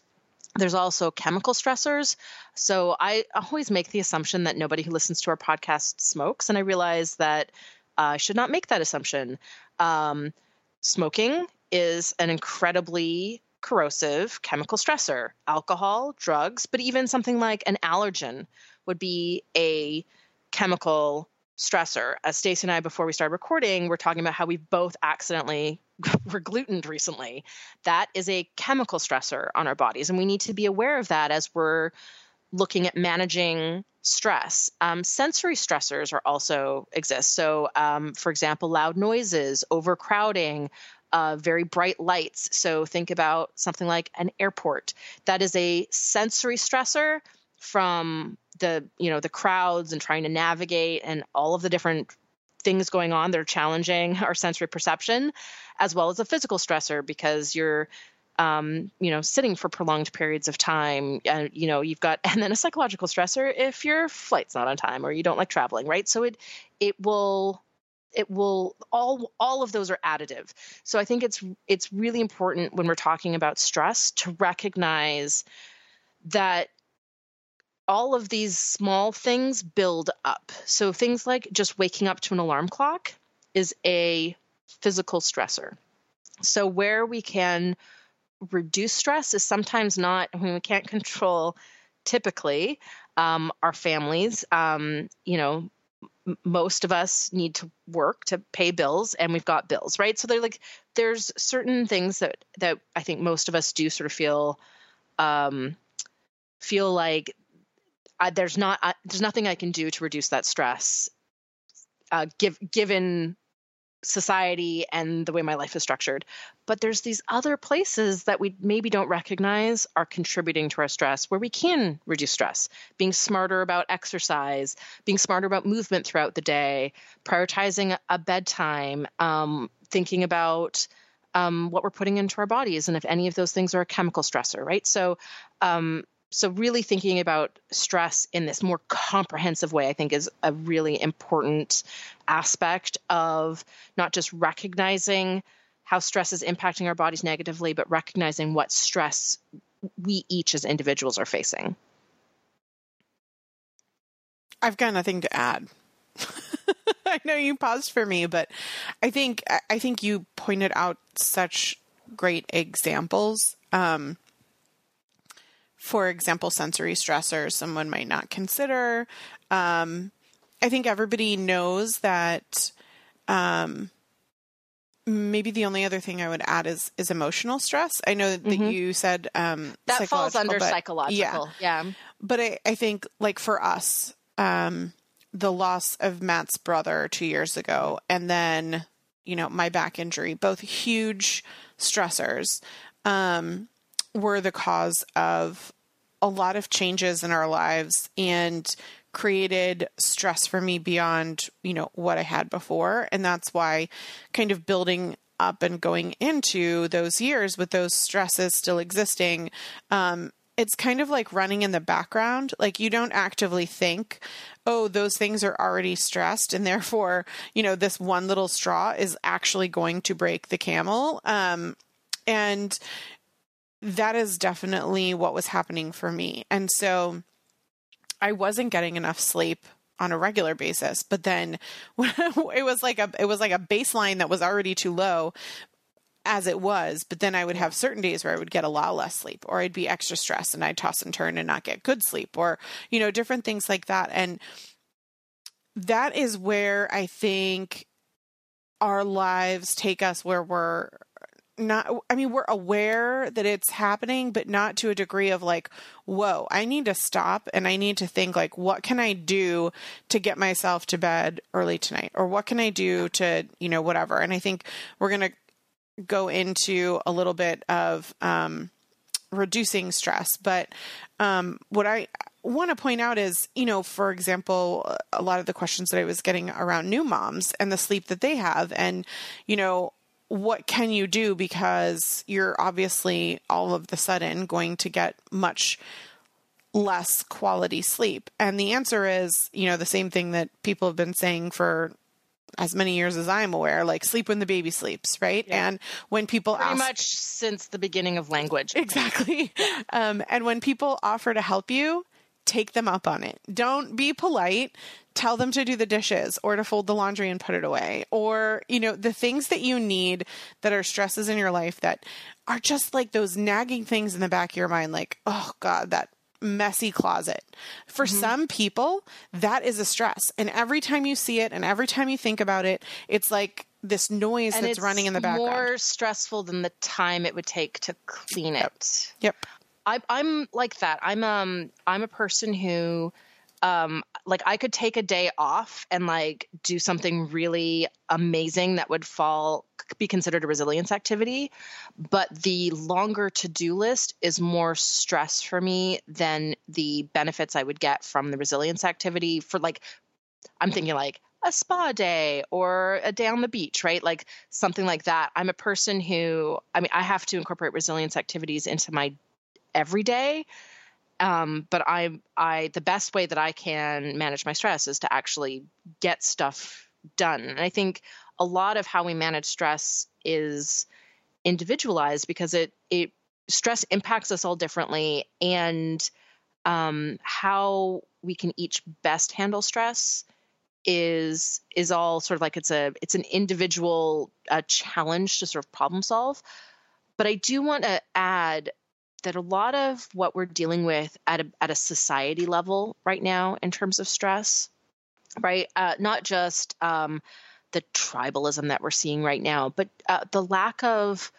There's also chemical stressors. So I always make the assumption that nobody who listens to our podcast smokes, and I realize that uh, I should not make that assumption. Um, smoking is an incredibly corrosive chemical stressor. Alcohol, drugs, but even something like an allergen would be a chemical stressor. As Stacy and I, before we started recording, we're talking about how we both accidentally were glutened recently. That is a chemical stressor on our bodies, and we need to be aware of that as we're looking at managing stress. Um, sensory stressors are also exist. So, um, for example, loud noises, overcrowding. Uh, very bright lights. So think about something like an airport. That is a sensory stressor from the you know the crowds and trying to navigate and all of the different things going on that are challenging our sensory perception as well as a physical stressor because you're um, you know sitting for prolonged periods of time and you know you've got and then a psychological stressor if your flight's not on time or you don't like traveling right so it it will it will all all of those are additive so i think it's it's really important when we're talking about stress to recognize that all of these small things build up. So things like just waking up to an alarm clock is a physical stressor. So where we can reduce stress is sometimes not I mean, we can't control typically um, our families. Um, you know, most of us need to work to pay bills, and we've got bills, right? So they're like there's certain things that that I think most of us do sort of feel um, feel like I, there's not I, there's nothing I can do to reduce that stress, uh, give, given society and the way my life is structured. But there's these other places that we maybe don't recognize are contributing to our stress where we can reduce stress. Being smarter about exercise, being smarter about movement throughout the day, prioritizing a bedtime, um, thinking about um, what we're putting into our bodies and if any of those things are a chemical stressor, right? So um, so really thinking about stress in this more comprehensive way i think is a really important aspect of not just recognizing how stress is impacting our bodies negatively but recognizing what stress we each as individuals are facing i've got nothing to add i know you paused for me but i think i think you pointed out such great examples um, for example, sensory stressors someone might not consider. Um, I think everybody knows that. Um, maybe the only other thing I would add is is emotional stress. I know that mm-hmm. you said um, that falls under but, psychological. Yeah, yeah. But I, I think like for us, um, the loss of Matt's brother two years ago, and then you know my back injury, both huge stressors, um, were the cause of a lot of changes in our lives and created stress for me beyond, you know, what I had before. And that's why kind of building up and going into those years with those stresses still existing, um, it's kind of like running in the background. Like you don't actively think, oh, those things are already stressed, and therefore, you know, this one little straw is actually going to break the camel. Um, and that is definitely what was happening for me. And so I wasn't getting enough sleep on a regular basis but then it was like a it was like a baseline that was already too low as it was but then i would have certain days where i would get a lot less sleep or i'd be extra stressed and i'd toss and turn and not get good sleep or you know different things like that. And that is where i think our lives take us where we're not i mean we're aware that it's happening but not to a degree of like whoa i need to stop and i need to think like what can i do to get myself to bed early tonight or what can i do to you know whatever and i think we're going to go into a little bit of um, reducing stress but um, what i want to point out is, you know, for example, a lot of the questions that I was getting around new moms and the sleep that they have. And, you know, what can you do because you're obviously all of the sudden going to get much less quality sleep and the answer is you know the same thing that people have been saying for as many years as I'm aware, like sleep when the baby sleeps, right? Yeah. And when people pretty ask, much since the beginning of language, exactly. Um, and when people offer to help you, take them up on it. Don't be polite tell them to do the dishes or to fold the laundry and put it away or you know the things that you need that are stresses in your life that are just like those nagging things in the back of your mind like oh god that messy closet. For mm-hmm. some people that is a stress. And every time you see it and every time you think about it it's like this noise and that's running in the background. more stressful than the time it would take to clean yep. it. Yep. I, i'm like that. I'm um i'm a person who um like I could take a day off and like do something really amazing that would fall be considered a resilience activity but the longer to-do list is more stress for me than the benefits I would get from the resilience activity for like I'm thinking like a spa day or a day on the beach, right? Like something like that. I'm a person who, I mean, I have to incorporate resilience activities into my everyday um, but I, I, the best way that I can manage my stress is to actually get stuff done. And I think a lot of how we manage stress is individualized because it, it stress impacts us all differently, and um, how we can each best handle stress is is all sort of like it's a it's an individual uh, challenge to sort of problem solve. But I do want to add that a lot of what we're dealing with at a, at a society level right now in terms of stress, right? Uh, not just um, the tribalism that we're seeing right now, but uh, the lack of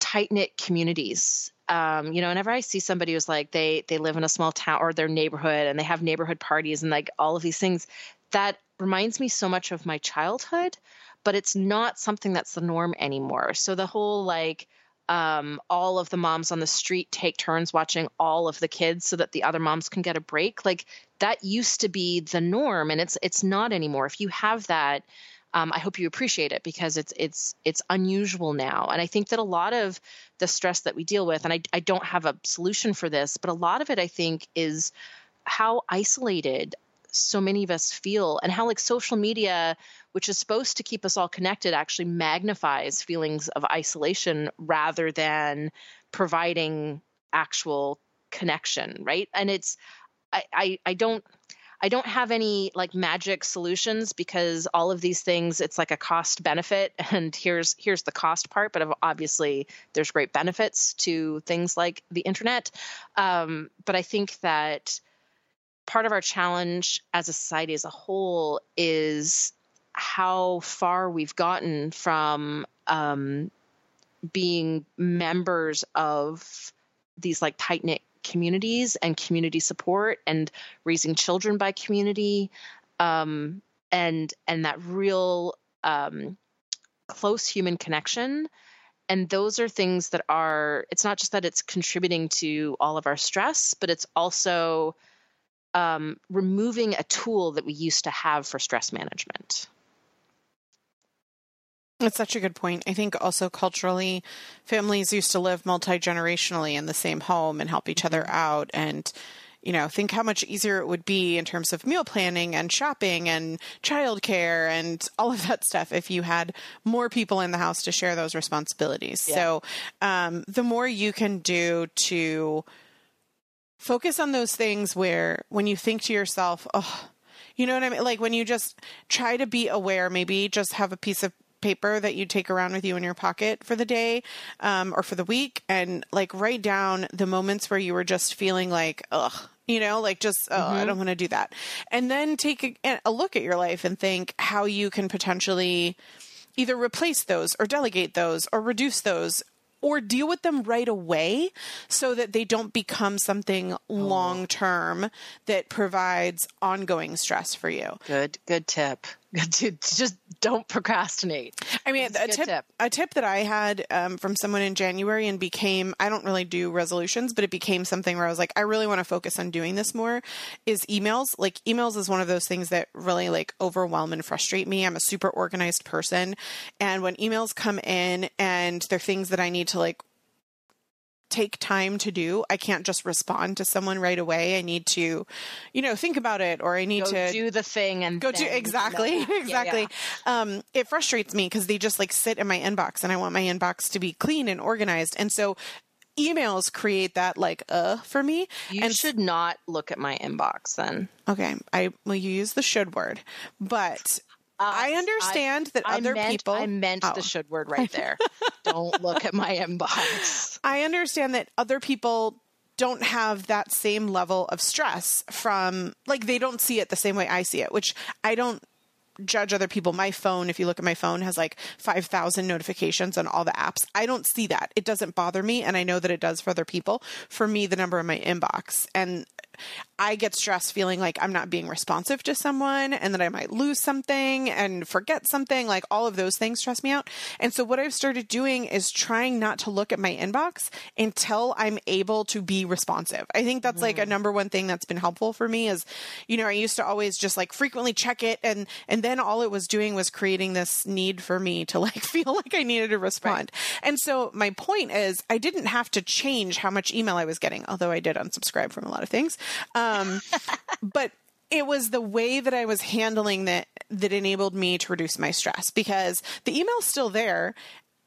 tight knit communities. Um, you know, whenever I see somebody who's like they they live in a small town or their neighborhood and they have neighborhood parties and like all of these things, that reminds me so much of my childhood, but it's not something that's the norm anymore. So the whole like um, all of the moms on the street take turns watching all of the kids so that the other moms can get a break. Like that used to be the norm, and it's it's not anymore. If you have that, um, I hope you appreciate it because it's it's it's unusual now. And I think that a lot of the stress that we deal with, and I I don't have a solution for this, but a lot of it I think is how isolated so many of us feel and how like social media which is supposed to keep us all connected actually magnifies feelings of isolation rather than providing actual connection right? And it's i i, I don't I don't have any like magic solutions because all of these things it's like a cost benefit and here's here's the cost part but obviously there's great benefits to things like the internet. Um, but I think that part of our challenge as a society as a whole is how far we've gotten from um, being members of these like tight knit communities and community support and raising children by community um, and and that real um, close human connection and those are things that are it's not just that it's contributing to all of our stress but it's also um, removing a tool that we used to have for stress management. That's such a good point. I think also culturally, families used to live multi generationally in the same home and help each other out. And, you know, think how much easier it would be in terms of meal planning and shopping and childcare and all of that stuff if you had more people in the house to share those responsibilities. Yeah. So, um, the more you can do to focus on those things where when you think to yourself, oh, you know what I mean? Like when you just try to be aware, maybe just have a piece of paper that you take around with you in your pocket for the day um, or for the week and like write down the moments where you were just feeling like ugh you know like just oh mm-hmm. i don't want to do that and then take a, a look at your life and think how you can potentially either replace those or delegate those or reduce those or deal with them right away so that they don't become something oh. long term that provides ongoing stress for you. Good, good tip. to just don't procrastinate. I mean, a, a tip, tip, a tip that I had um, from someone in January and became I don't really do resolutions, but it became something where I was like, I really want to focus on doing this more. Is emails like emails is one of those things that really like overwhelm and frustrate me. I'm a super organized person, and when emails come in and they're things that I need to like take time to do. I can't just respond to someone right away. I need to, you know, think about it or I need go to do the thing and go do exactly, exactly. Yeah, yeah. Um, it frustrates me because they just like sit in my inbox and I want my inbox to be clean and organized. And so emails create that like uh for me. You and should not look at my inbox then. Okay. I well you use the should word. But uh, I understand I, that I other meant, people. I meant oh. the should word right there. Don't look at my inbox. I understand that other people don't have that same level of stress from, like, they don't see it the same way I see it, which I don't judge other people. My phone, if you look at my phone, has like 5,000 notifications on all the apps. I don't see that. It doesn't bother me. And I know that it does for other people. For me, the number in my inbox. And I get stressed feeling like I'm not being responsive to someone and that I might lose something and forget something. Like all of those things stress me out. And so what I've started doing is trying not to look at my inbox until I'm able to be responsive. I think that's mm. like a mm. number one thing that's been helpful for me is, you know, I used to always just like frequently check it and, and then all it was doing was creating this need for me to like feel like I needed to respond. Right. And so my point is I didn't have to change how much email I was getting, although I did unsubscribe from a lot of things. Um, but it was the way that I was handling that that enabled me to reduce my stress because the email's still there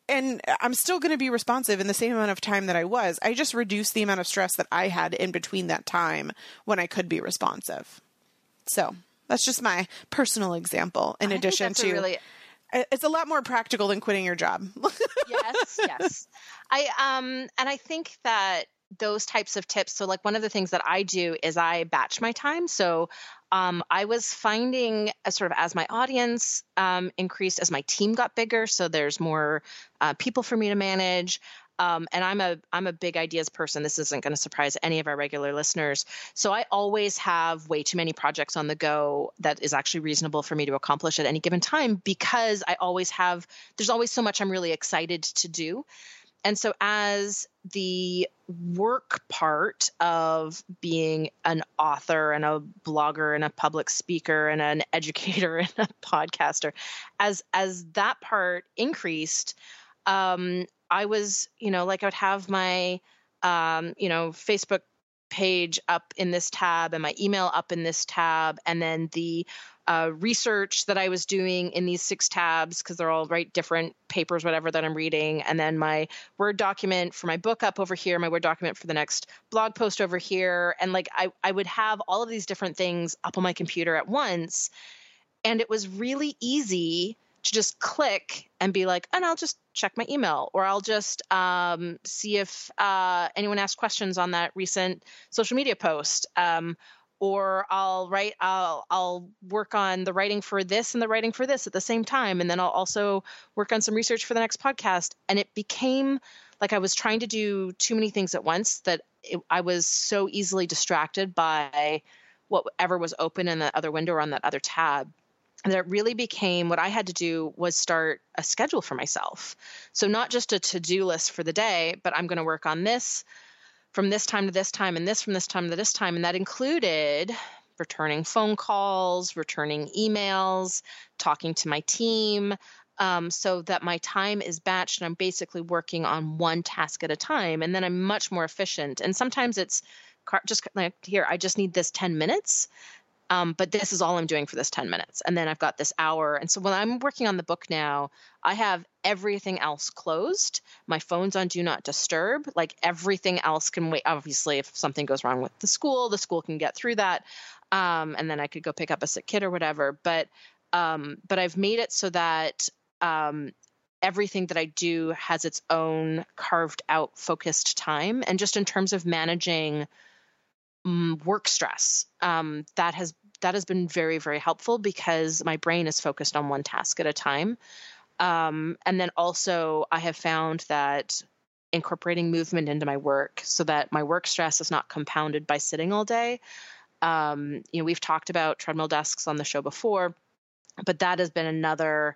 and I'm still going to be responsive in the same amount of time that I was. I just reduced the amount of stress that I had in between that time when I could be responsive. So that's just my personal example. In I addition to, really, it's a lot more practical than quitting your job. yes, yes. I um, and I think that those types of tips. So, like one of the things that I do is I batch my time. So, um, I was finding as sort of as my audience um, increased, as my team got bigger, so there's more uh, people for me to manage. Um, and I'm a I'm a big ideas person. This isn't going to surprise any of our regular listeners. So I always have way too many projects on the go that is actually reasonable for me to accomplish at any given time because I always have. There's always so much I'm really excited to do. And so, as the work part of being an author and a blogger and a public speaker and an educator and a podcaster, as as that part increased, um, I was, you know, like I would have my, um, you know, Facebook page up in this tab and my email up in this tab, and then the uh, research that I was doing in these six tabs because they're all right different papers, whatever that I'm reading, and then my Word document for my book up over here, my Word document for the next blog post over here, and like I I would have all of these different things up on my computer at once, and it was really easy to just click and be like, and I'll just check my email, or I'll just um, see if uh, anyone asked questions on that recent social media post. Um, or I'll write I'll I'll work on the writing for this and the writing for this at the same time and then I'll also work on some research for the next podcast and it became like I was trying to do too many things at once that it, I was so easily distracted by whatever was open in the other window or on that other tab that it really became what I had to do was start a schedule for myself. So not just a to-do list for the day, but I'm going to work on this from this time to this time and this from this time to this time. And that included returning phone calls, returning emails, talking to my team, um, so that my time is batched and I'm basically working on one task at a time. And then I'm much more efficient. And sometimes it's just like here, I just need this 10 minutes. Um, but this is all I'm doing for this 10 minutes. And then I've got this hour. And so when I'm working on the book now, I have everything else closed. My phone's on do not disturb. Like everything else can wait. Obviously, if something goes wrong with the school, the school can get through that. Um, and then I could go pick up a sick kid or whatever. But um, but I've made it so that um, everything that I do has its own carved out focused time. And just in terms of managing um, work stress, um, that has that has been very very helpful because my brain is focused on one task at a time. Um, and then also I have found that incorporating movement into my work so that my work stress is not compounded by sitting all day. Um, you know, we've talked about treadmill desks on the show before, but that has been another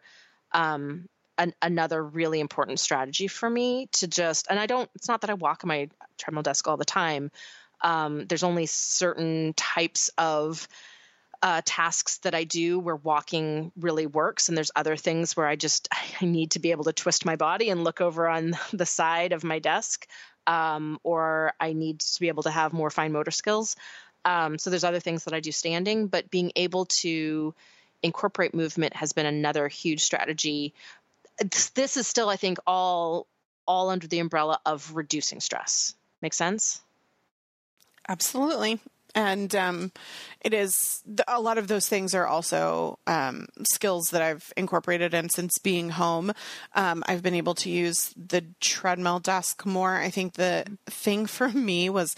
um, an, another really important strategy for me to just and i don't it's not that i walk on my treadmill desk all the time um, there's only certain types of uh, tasks that i do where walking really works and there's other things where i just i need to be able to twist my body and look over on the side of my desk um, or i need to be able to have more fine motor skills um, so there's other things that i do standing but being able to incorporate movement has been another huge strategy. This is still, I think, all all under the umbrella of reducing stress. Make sense? Absolutely. And um, it is a lot of those things are also um, skills that I've incorporated. And since being home, um, I've been able to use the treadmill desk more. I think the thing for me was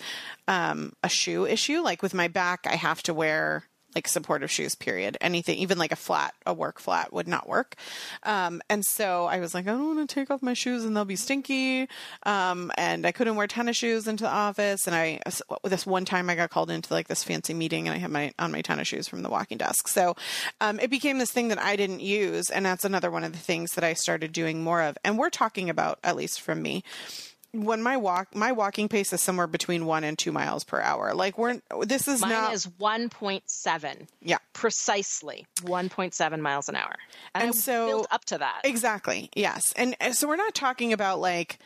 um, a shoe issue. Like with my back, I have to wear like supportive shoes period. Anything even like a flat a work flat would not work. Um, and so i was like i don't want to take off my shoes and they'll be stinky. Um, and i couldn't wear tennis shoes into the office. And i this one time i got called into like this fancy meeting and i had my on my tennis shoes from the walking desk. So um, it became this thing that i didn't use. And that's another one of the things that i started doing more of. And we're talking about at least from me when my walk my walking pace is somewhere between one and two miles per hour. Like we're this is Mine not is one point seven. Yeah, precisely one point seven miles an hour, and, and so build up to that exactly. Yes, and, and so we're not talking about like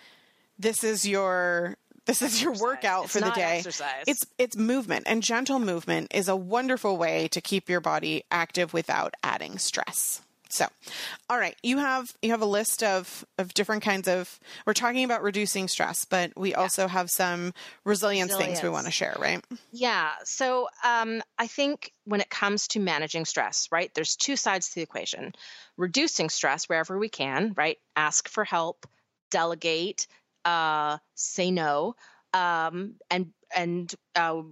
this is your this is your exercise. workout it's for the day. Exercise. It's it's movement and gentle movement is a wonderful way to keep your body active without adding stress. So, all right, you have you have a list of of different kinds of. We're talking about reducing stress, but we yeah. also have some resilience, resilience, things we want to share, right? Yeah. So, um, I think when it comes to managing stress, right, there's two sides to the equation: reducing stress wherever we can, right, ask for help, delegate, uh, say no, um, and and uh,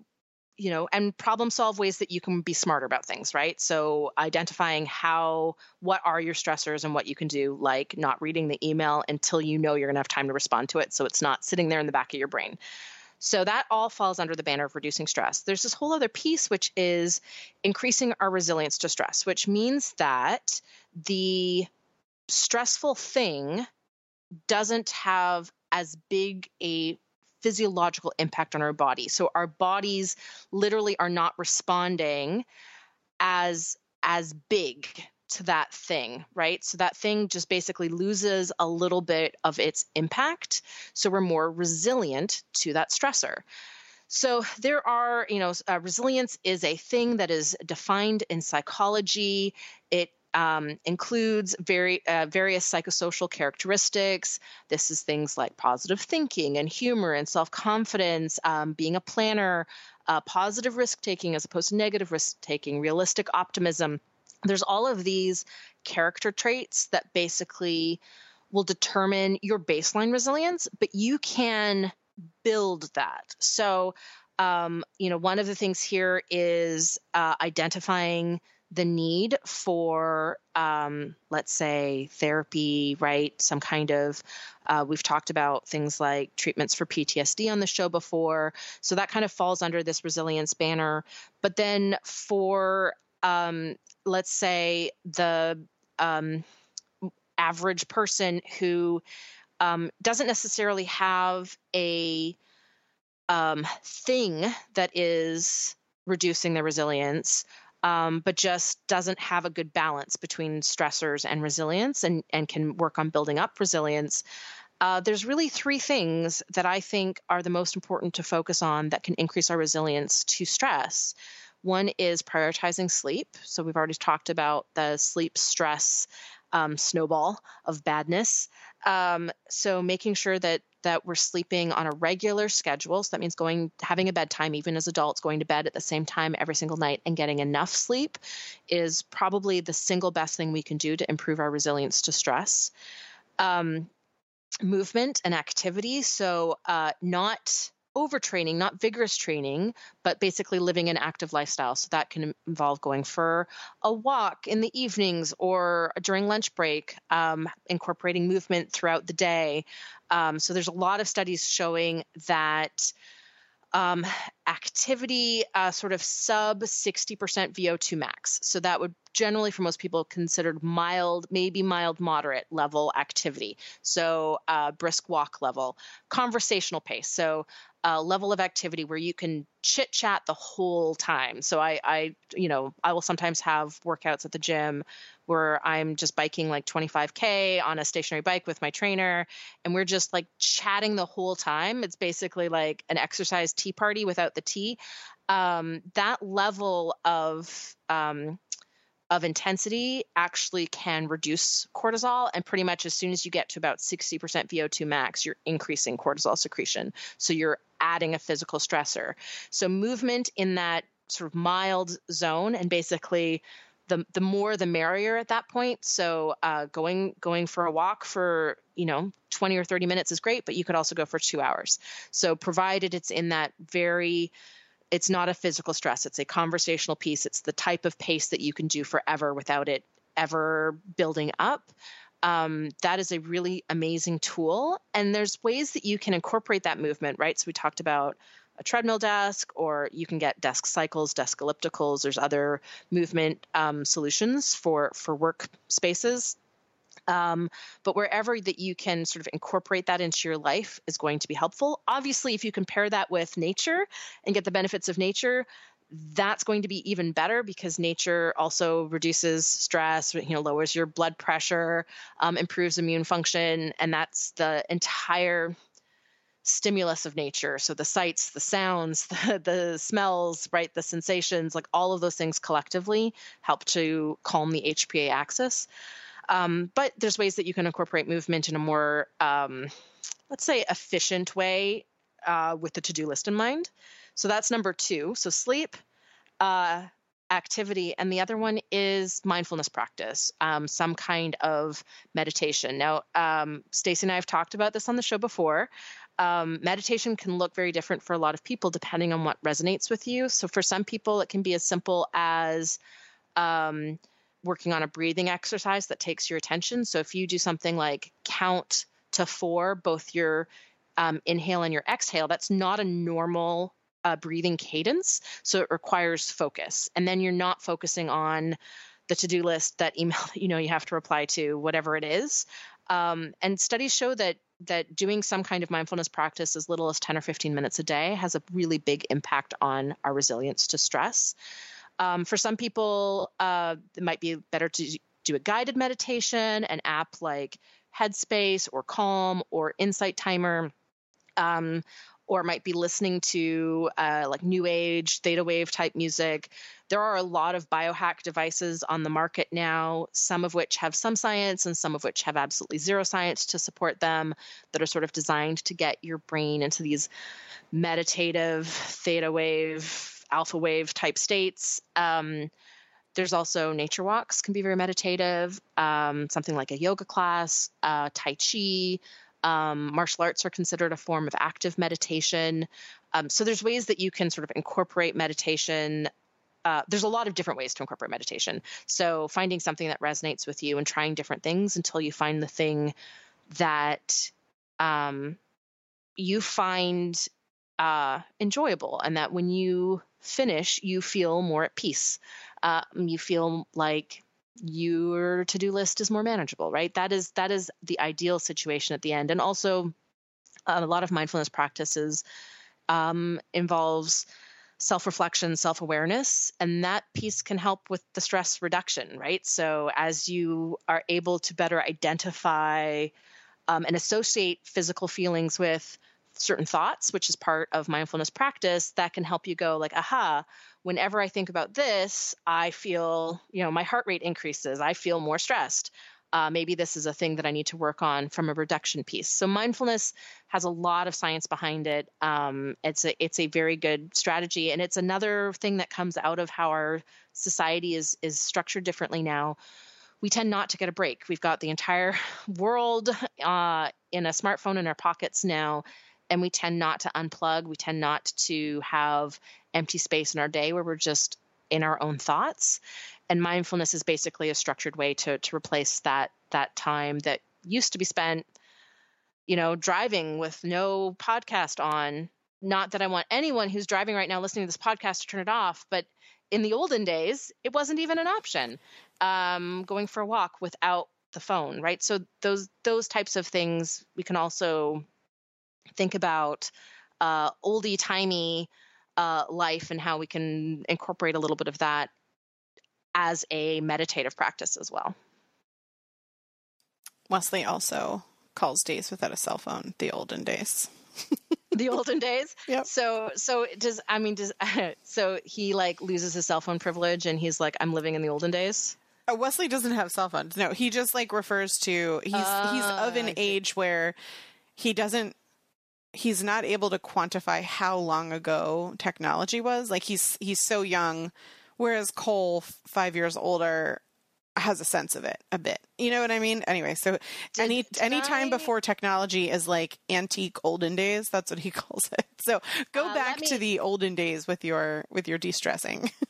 you know, and problem solve ways that you can be smarter about things, right? So identifying how, what are your stressors and what you can do, like not reading the email until you know you're going to have time to respond to it. So it's not sitting there in the back of your brain. So that all falls under the banner of reducing stress. There's this whole other piece, which is increasing our resilience to stress, which means that the stressful thing doesn't have as big a physiological impact on our body. So our bodies literally are not responding as as big to that thing, right? So that thing just basically loses a little bit of its impact. So we're more resilient to that stressor. So there are, you know, uh, resilience is a thing that is defined in psychology. It um, includes very uh, various psychosocial characteristics. This is things like positive thinking and humor and self confidence, um, being a planner, uh, positive risk taking as opposed to negative risk taking, realistic optimism. There's all of these character traits that basically will determine your baseline resilience, but you can build that. So, um, you know, one of the things here is uh, identifying the need for, um, let's say, therapy, right? Some kind of, uh, we've talked about things like treatments for PTSD on the show before. So that kind of falls under this resilience banner. But then for, um, let's say, the um, average person who um, doesn't necessarily have a um, thing that is reducing their resilience um, but just doesn't have a good balance between stressors and resilience and, and can work on building up resilience. Uh, there's really three things that I think are the most important to focus on that can increase our resilience to stress. One is prioritizing sleep. So, we've already talked about the sleep stress um, snowball of badness. Um, so, making sure that that we're sleeping on a regular schedule. So that means going having a bedtime, even as adults, going to bed at the same time every single night and getting enough sleep is probably the single best thing we can do to improve our resilience to stress. Um, movement and activity. So, uh, not overtraining, not vigorous training, but basically living an active lifestyle. So that can involve going for a walk in the evenings or during lunch break, um, incorporating movement throughout the day. Um, so there's a lot of studies showing that um, activity, uh, sort of sub 60% VO2 max. So that would generally, for most people, considered mild, maybe mild, moderate level activity. So uh, brisk walk level, conversational pace. So a level of activity where you can chit chat the whole time. So I, I, you know, I will sometimes have workouts at the gym where I'm just biking like 25k on a stationary bike with my trainer, and we're just like chatting the whole time. It's basically like an exercise tea party without the tea. Um, that level of um, of intensity actually can reduce cortisol. And pretty much as soon as you get to about 60% VO2 max, you're increasing cortisol secretion. So you're adding a physical stressor. So movement in that sort of mild zone and basically the the more the merrier at that point. So uh, going going for a walk for you know 20 or 30 minutes is great, but you could also go for two hours. So provided it's in that very it's not a physical stress it's a conversational piece it's the type of pace that you can do forever without it ever building up um, that is a really amazing tool. And there's ways that you can incorporate that movement right? So we talked about a treadmill desk or you can get desk cycles desk ellipticals. There's other movement um, solutions for for work spaces. Um, but wherever that you can sort of incorporate that into your life is going to be helpful. Obviously, if you compare that with nature and get the benefits of nature, that's going to be even better because nature also reduces stress, you know, lowers your blood pressure, um, improves immune function, and that's the entire stimulus of nature. So the sights, the sounds, the, the smells, right, the sensations, like all of those things collectively help to calm the HPA axis. Um, but there's ways that you can incorporate movement in a more, um, let's say, efficient way uh, with the to do list in mind. So that's number two. So sleep, uh, activity, and the other one is mindfulness practice, um, some kind of meditation. Now, um, Stacy and I have talked about this on the show before. Um, meditation can look very different for a lot of people depending on what resonates with you. So, for some people, it can be as simple as um, working on a breathing exercise that takes your attention. So if you do something like count to four, both your um, inhale and your exhale, that's not a normal uh, breathing cadence. So it requires focus. And then you're not focusing on the to-do list, that email that you know you have to reply to, whatever it is. Um, and studies show that that doing some kind of mindfulness practice as little as 10 or 15 minutes a day has a really big impact on our resilience to stress. Um, for some people, uh, it might be better to do a guided meditation, an app like Headspace or Calm or Insight Timer. Um, or might be listening to uh, like new age theta wave type music there are a lot of biohack devices on the market now some of which have some science and some of which have absolutely zero science to support them that are sort of designed to get your brain into these meditative theta wave alpha wave type states. Um, there's also nature walks can be very meditative. Um, something like a yoga class, uh, tai chi. Um, martial arts are considered a form of active meditation. Um, so there's ways that you can sort of incorporate meditation. Uh, there's a lot of different ways to incorporate meditation. So finding something that resonates with you and trying different things until you find the thing that um, you find uh, enjoyable, and that when you finish, you feel more at peace. Uh, you feel like your to-do list is more manageable, right? That is that is the ideal situation at the end. And also, a lot of mindfulness practices um, involves self reflection, self awareness, and that piece can help with the stress reduction, right? So, as you are able to better identify um, and associate physical feelings with certain thoughts, which is part of mindfulness practice, that can help you go like, aha, whenever I think about this, I feel, you know, my heart rate increases. I feel more stressed. Uh, maybe this is a thing that I need to work on from a reduction piece. So mindfulness has a lot of science behind it. Um, it's a it's a very good strategy, and it's another thing that comes out of how our society is is structured differently now. We tend not to get a break. We've got the entire world uh, in a smartphone in our pockets now, and we tend not to unplug. We tend not to have empty space in our day where we're just in our own thoughts. And mindfulness is basically a structured way to to replace that that time that used to be spent, you know, driving with no podcast on. Not that I want anyone who's driving right now listening to this podcast to turn it off, but in the olden days, it wasn't even an option. Um, going for a walk without the phone, right? So those those types of things we can also think about uh, oldie timey uh, life and how we can incorporate a little bit of that as a meditative practice as well. Wesley also calls days without a cell phone the olden days. the olden days. Yep. So so does I mean does so he like loses his cell phone privilege and he's like I'm living in the olden days. Uh, Wesley doesn't have cell phones. No, he just like refers to he's uh, he's of an age where he doesn't he's not able to quantify how long ago technology was. Like he's he's so young, whereas Cole, five years older, has a sense of it a bit. You know what I mean? Anyway, so did, any any time before technology is like antique olden days. That's what he calls it. So go uh, back me... to the olden days with your with your de stressing.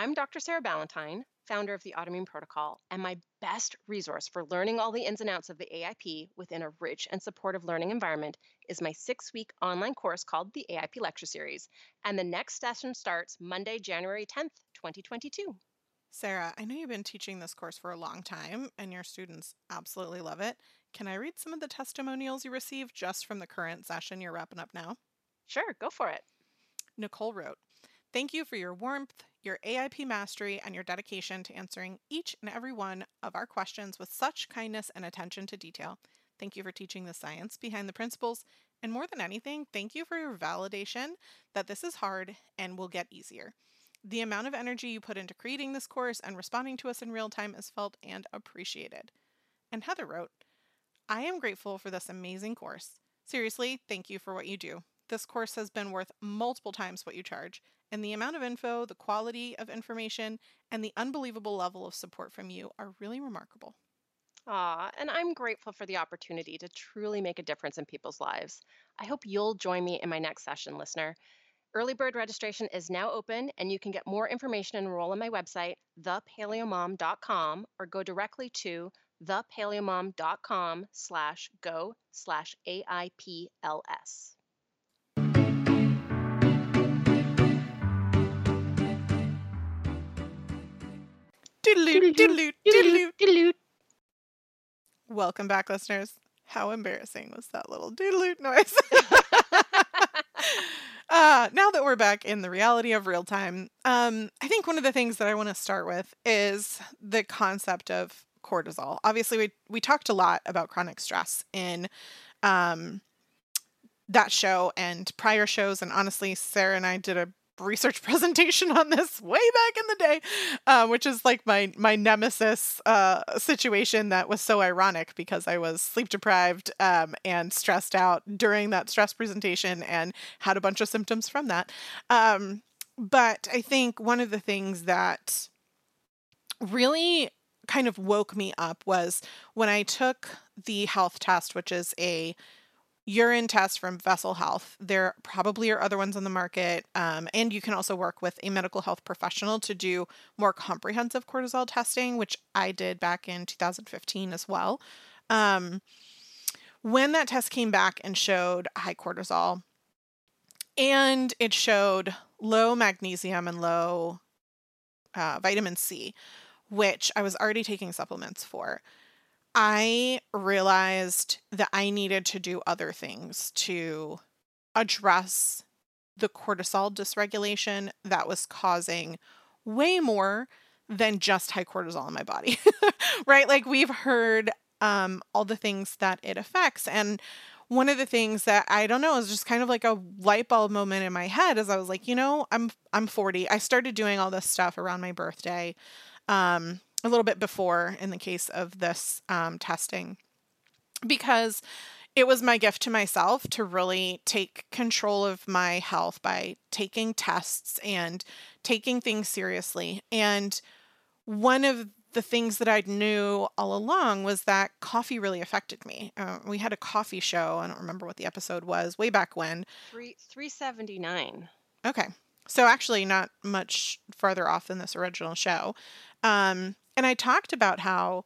I'm Dr. Sarah Ballantyne, founder of the Autoimmune Protocol, and my best resource for learning all the ins and outs of the AIP within a rich and supportive learning environment is my six week online course called the AIP Lecture Series. And the next session starts Monday, January 10th, 2022. Sarah, I know you've been teaching this course for a long time and your students absolutely love it. Can I read some of the testimonials you received just from the current session you're wrapping up now? Sure, go for it. Nicole wrote, Thank you for your warmth, your AIP mastery, and your dedication to answering each and every one of our questions with such kindness and attention to detail. Thank you for teaching the science behind the principles. And more than anything, thank you for your validation that this is hard and will get easier. The amount of energy you put into creating this course and responding to us in real time is felt and appreciated. And Heather wrote, I am grateful for this amazing course. Seriously, thank you for what you do. This course has been worth multiple times what you charge, and the amount of info, the quality of information, and the unbelievable level of support from you are really remarkable. Ah, and I'm grateful for the opportunity to truly make a difference in people's lives. I hope you'll join me in my next session, listener. Early bird registration is now open, and you can get more information and enroll on my website, thepaleomom.com, or go directly to thepaleomom.com slash go slash AIPLS. Welcome back, listeners. How embarrassing was that little doodaloot noise? uh, now that we're back in the reality of real time, um, I think one of the things that I want to start with is the concept of cortisol. Obviously, we we talked a lot about chronic stress in um, that show and prior shows, and honestly, Sarah and I did a research presentation on this way back in the day, uh, which is like my my nemesis uh, situation that was so ironic because I was sleep deprived um, and stressed out during that stress presentation and had a bunch of symptoms from that. Um, but I think one of the things that really kind of woke me up was when I took the health test, which is a urine test from Vessel Health. There probably are other ones on the market. Um, and you can also work with a medical health professional to do more comprehensive cortisol testing, which I did back in 2015 as well. Um, when that test came back and showed high cortisol, and it showed low magnesium and low uh, vitamin C, which I was already taking supplements for. I realized that I needed to do other things to address the cortisol dysregulation that was causing way more than just high cortisol in my body. right? Like we've heard um, all the things that it affects. And one of the things that I don't know is just kind of like a light bulb moment in my head as I was like, you know, I'm I'm 40. I started doing all this stuff around my birthday, um, a little bit before in the case of this um, testing, because it was my gift to myself to really take control of my health by taking tests and taking things seriously. And one of the things that I knew all along was that coffee really affected me. Uh, we had a coffee show. I don't remember what the episode was way back when. Three three seventy nine. Okay, so actually not much farther off than this original show. Um, and I talked about how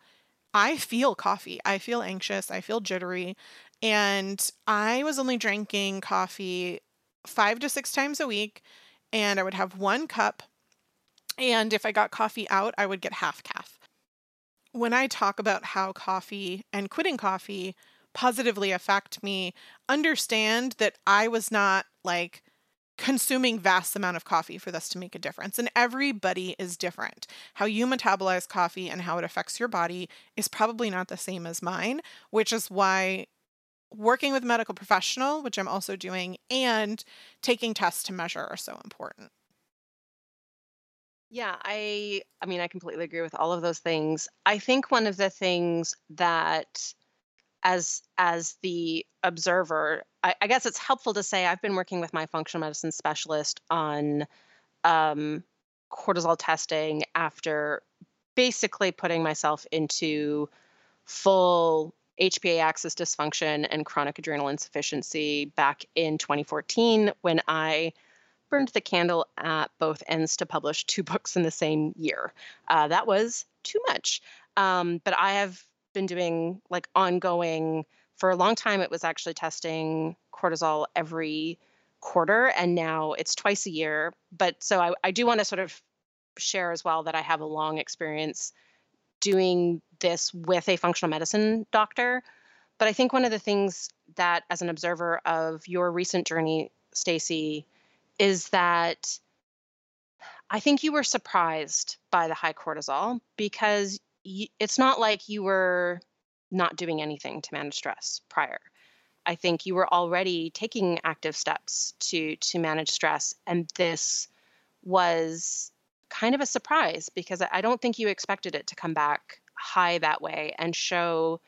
I feel coffee. I feel anxious. I feel jittery, and I was only drinking coffee five to six times a week, and I would have one cup and if I got coffee out, I would get half calf. When I talk about how coffee and quitting coffee positively affect me, understand that I was not like consuming vast amount of coffee for this to make a difference. And everybody is different. How you metabolize coffee and how it affects your body is probably not the same as mine which is why working with medical professional which i'm also doing and taking tests to measure are so important. Yeah, I I mean I completely agree with all of those things. I think one of the things that as as the observer, I, I guess it's helpful to say I've been working with my functional medicine specialist on um, cortisol testing after basically putting myself into full HPA axis dysfunction and chronic adrenal insufficiency back in 2014 when I burned the candle at both ends to publish two books in the same year. Uh, that was too much. Um, but I have been doing like ongoing for a long time. It was actually testing cortisol every quarter, and now it's twice a year. But so I, I do want to sort of share as well that I have a long experience doing this with a functional medicine doctor. But I think one of the things that, as an observer of your recent journey, Stacy, is that I think you were surprised by the high cortisol because it's not like you were not doing anything to manage stress prior. I think you were already taking active steps to to manage stress and this was kind of a surprise because I don't think you expected it to come back high that way and show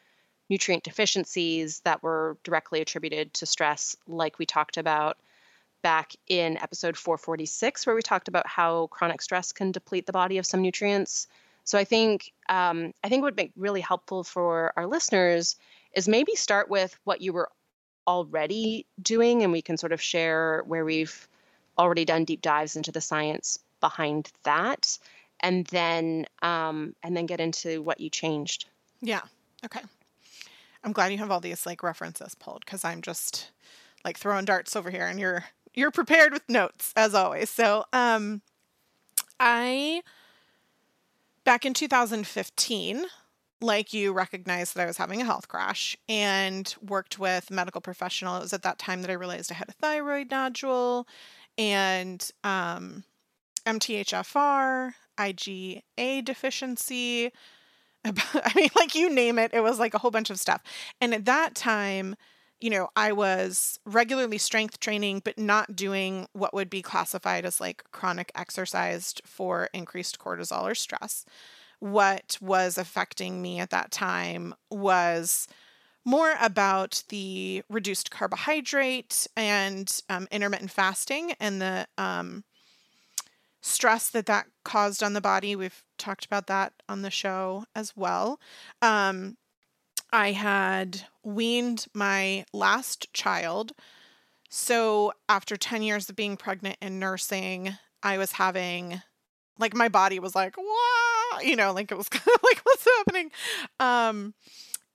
nutrient deficiencies that were directly attributed to stress like we talked about back in episode 446, where we talked about how chronic stress can deplete the body of some nutrients. So I think um, I think would be really helpful for our listeners is maybe start with what you were already doing, and we can sort of share where we've already done deep dives into the science behind that, and then um, and then get into what you changed. Yeah. Okay. I'm glad you have all these like references pulled because I'm just like throwing darts over here, and you're you're prepared with notes as always. So, um, I back in 2015, like you, recognized that I was having a health crash and worked with a medical professional. It was at that time that I realized I had a thyroid nodule and um, MTHFR, IgA deficiency. I mean, like you name it, it was like a whole bunch of stuff. And at that time, you know, I was regularly strength training, but not doing what would be classified as like chronic exercise for increased cortisol or stress. What was affecting me at that time was more about the reduced carbohydrate and um, intermittent fasting and the um, stress that that caused on the body. We've talked about that on the show as well. Um, I had weaned my last child. So after 10 years of being pregnant and nursing, I was having like my body was like, wow, you know, like it was kind of like what's happening. Um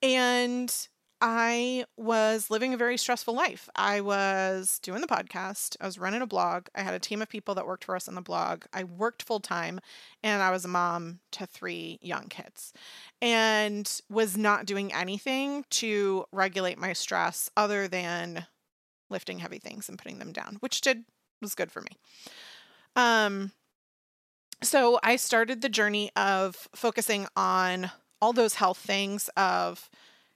and I was living a very stressful life. I was doing the podcast, I was running a blog, I had a team of people that worked for us on the blog, I worked full time, and I was a mom to three young kids and was not doing anything to regulate my stress other than lifting heavy things and putting them down, which did was good for me. Um so I started the journey of focusing on all those health things of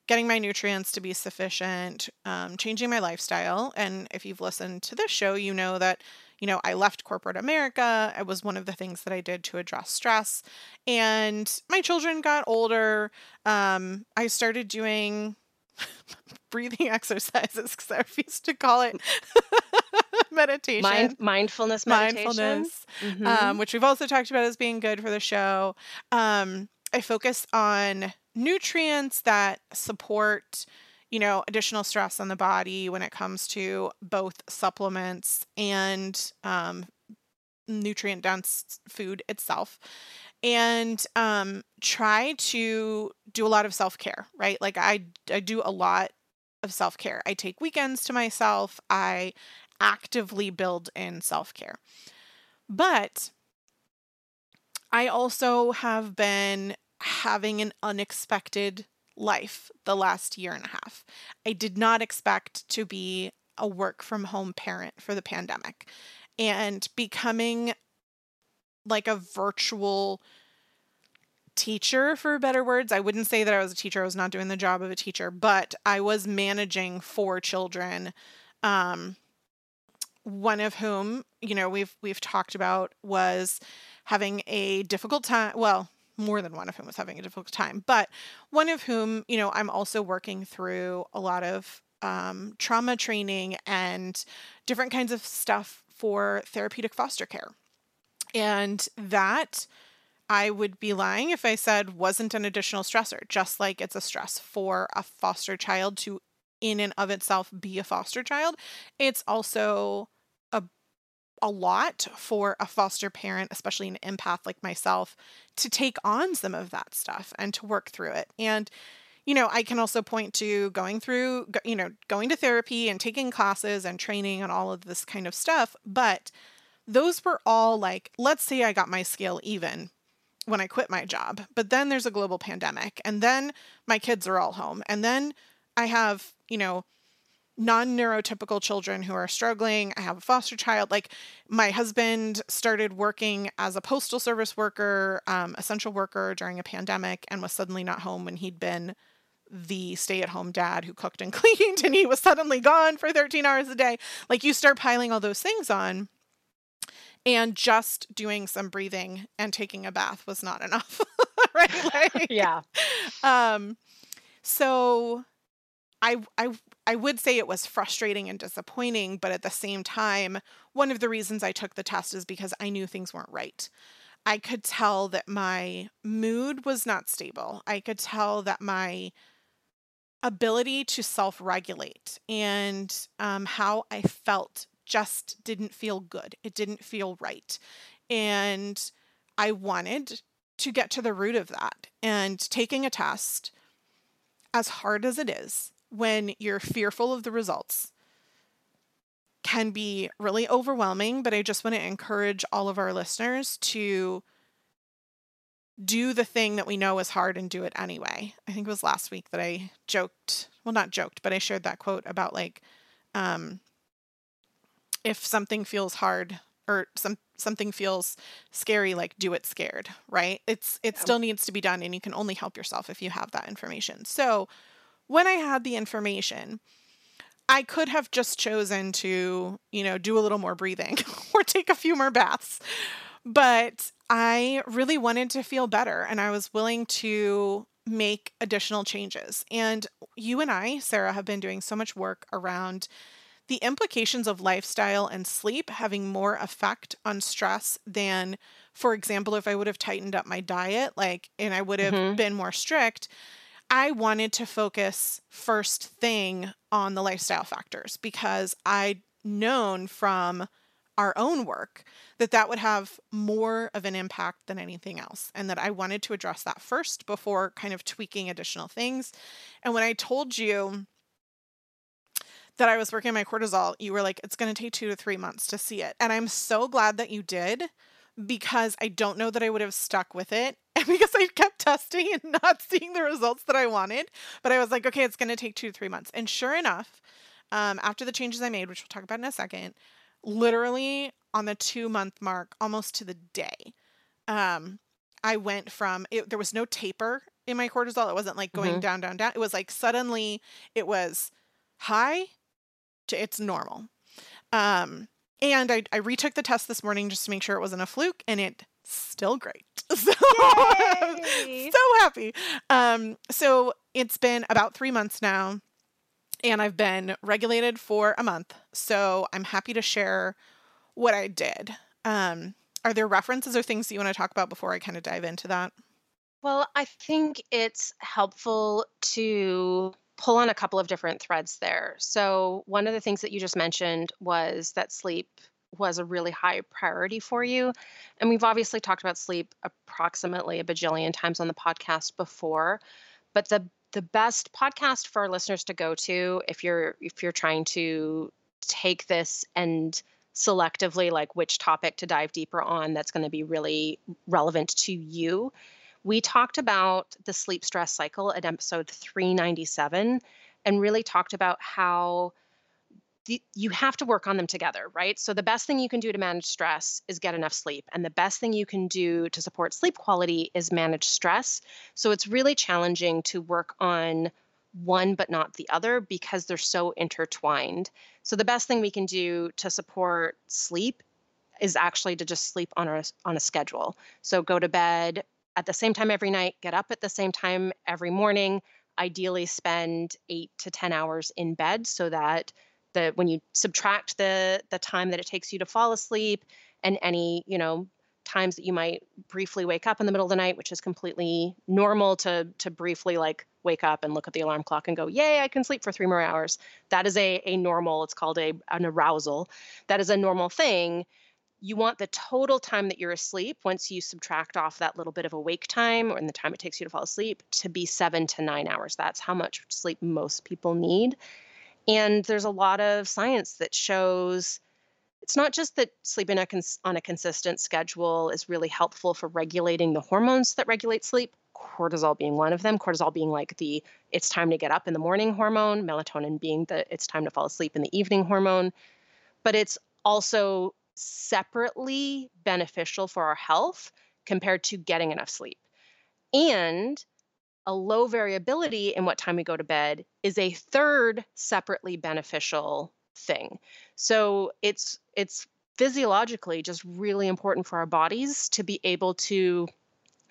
getting my nutrients to be sufficient, um, changing my lifestyle. And if you've listened to this show, you know that, you know, I left corporate America. It was one of the things that I did to address stress. And my children got older. Um, I started doing breathing exercises because I refuse to call it meditation. Mind, mindfulness meditation. Mindfulness, mm-hmm. um, which we've also talked about as being good for the show. Um, I focus on nutrients that support you know additional stress on the body when it comes to both supplements and um, nutrient dense food itself. And um, try to do a lot of self-care right? Like i i do a lot of self-care. I take weekends to myself. I actively build in self-care. But i also have been having an unexpected life the last year and a half. I did not expect to be a work from home parent for the pandemic and becoming like a virtual teacher for better words. I wouldn't say that I was a teacher. I was not doing the job of a teacher, but I was managing four children um one of whom, you know, we've we've talked about was having a difficult time, well, more than one of whom was having a difficult time, but one of whom, you know, I'm also working through a lot of um, trauma training and different kinds of stuff for therapeutic foster care. And that I would be lying if I said wasn't an additional stressor, just like it's a stress for a foster child to, in and of itself, be a foster child. It's also a lot for a foster parent, especially an empath like myself, to take on some of that stuff and to work through it. And you know, I can also point to going through, you know, going to therapy and taking classes and training and all of this kind of stuff. But those were all like, let's say I got my scale even when I quit my job, but then there's a global pandemic, and then my kids are all home, and then I have, you know, non neurotypical children who are struggling. I have a foster child. Like my husband started working as a postal service worker, um, essential worker during a pandemic, and was suddenly not home when he'd been the stay at home dad who cooked and cleaned, and he was suddenly gone for 13 hours a day. Like you start piling all those things on. And just doing some breathing and taking a bath was not enough, right? Like, yeah. Um, so I I I would say it was frustrating and disappointing, but at the same time, one of the reasons I took the test is because I knew things weren't right. I could tell that my mood was not stable. I could tell that my ability to self regulate and um, how I felt just didn't feel good. It didn't feel right. And I wanted to get to the root of that. And taking a test, as hard as it is, when you're fearful of the results can be really overwhelming, but I just want to encourage all of our listeners to do the thing that we know is hard and do it anyway. I think it was last week that I joked, well, not joked, but I shared that quote about like, um, if something feels hard or some something feels scary, like do it scared, right? It's it still needs to be done, and you can only help yourself if you have that information. So when I had the information, I could have just chosen to, you know, do a little more breathing or take a few more baths. But I really wanted to feel better and I was willing to make additional changes. And you and I, Sarah, have been doing so much work around the implications of lifestyle and sleep having more effect on stress than, for example, if I would have tightened up my diet, like, and I would have mm-hmm. been more strict I wanted to focus first thing on the lifestyle factors because I'd known from our own work that that would have more of an impact than anything else and that I wanted to address that first before kind of tweaking additional things. And when I told you that I was working my cortisol, you were like it's going to take 2 to 3 months to see it. And I'm so glad that you did because I don't know that I would have stuck with it and because I kept testing and not seeing the results that I wanted. But I was like, okay, it's going to take two to three months. And sure enough, um, after the changes I made, which we'll talk about in a second, literally on the two month mark, almost to the day, um, I went from it, there was no taper in my cortisol. It wasn't like going mm-hmm. down, down, down. It was like suddenly it was high to it's normal. Um, and I, I retook the test this morning just to make sure it wasn't a fluke, and it still great. So, so happy. Um, so it's been about three months now, and I've been regulated for a month. So I'm happy to share what I did. Um, are there references or things that you want to talk about before I kind of dive into that? Well, I think it's helpful to pull on a couple of different threads there. So, one of the things that you just mentioned was that sleep was a really high priority for you. And we've obviously talked about sleep approximately a bajillion times on the podcast before, but the the best podcast for our listeners to go to if you're if you're trying to take this and selectively like which topic to dive deeper on that's going to be really relevant to you. We talked about the sleep stress cycle at episode 397 and really talked about how the, you have to work on them together, right? So the best thing you can do to manage stress is get enough sleep. And the best thing you can do to support sleep quality is manage stress. So it's really challenging to work on one but not the other because they're so intertwined. So the best thing we can do to support sleep is actually to just sleep on a on a schedule. So go to bed at the same time every night, get up at the same time every morning, ideally spend 8 to 10 hours in bed so that the when you subtract the the time that it takes you to fall asleep and any you know times that you might briefly wake up in the middle of the night which is completely normal to to briefly like wake up and look at the alarm clock and go yay i can sleep for three more hours. That is a, a normal it's called a an arousal. That is a normal thing. You want the total time that you're asleep once you subtract off that little bit of awake time or in the time it takes you to fall asleep to be seven to nine hours. That's how much sleep most people need and there's a lot of science that shows it's not just that sleeping on a consistent schedule is really helpful for regulating the hormones that regulate sleep, cortisol being one of them, cortisol being like the it's time to get up in the morning hormone, melatonin being the it's time to fall asleep in the evening hormone, but it's also separately beneficial for our health compared to getting enough sleep. And a low variability in what time we go to bed is a third separately beneficial thing. So it's it's physiologically just really important for our bodies to be able to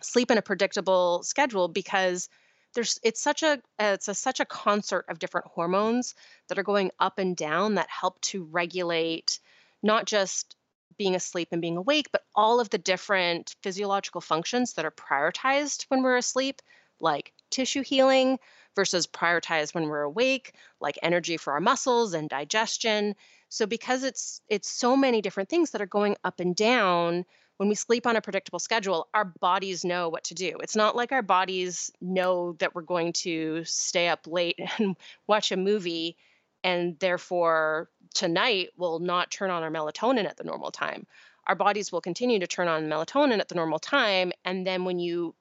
sleep in a predictable schedule because there's it's such a it's a, such a concert of different hormones that are going up and down that help to regulate not just being asleep and being awake but all of the different physiological functions that are prioritized when we're asleep like tissue healing versus prioritize when we're awake, like energy for our muscles and digestion. So because it's it's so many different things that are going up and down, when we sleep on a predictable schedule, our bodies know what to do. It's not like our bodies know that we're going to stay up late and watch a movie and therefore tonight will not turn on our melatonin at the normal time. Our bodies will continue to turn on melatonin at the normal time and then when you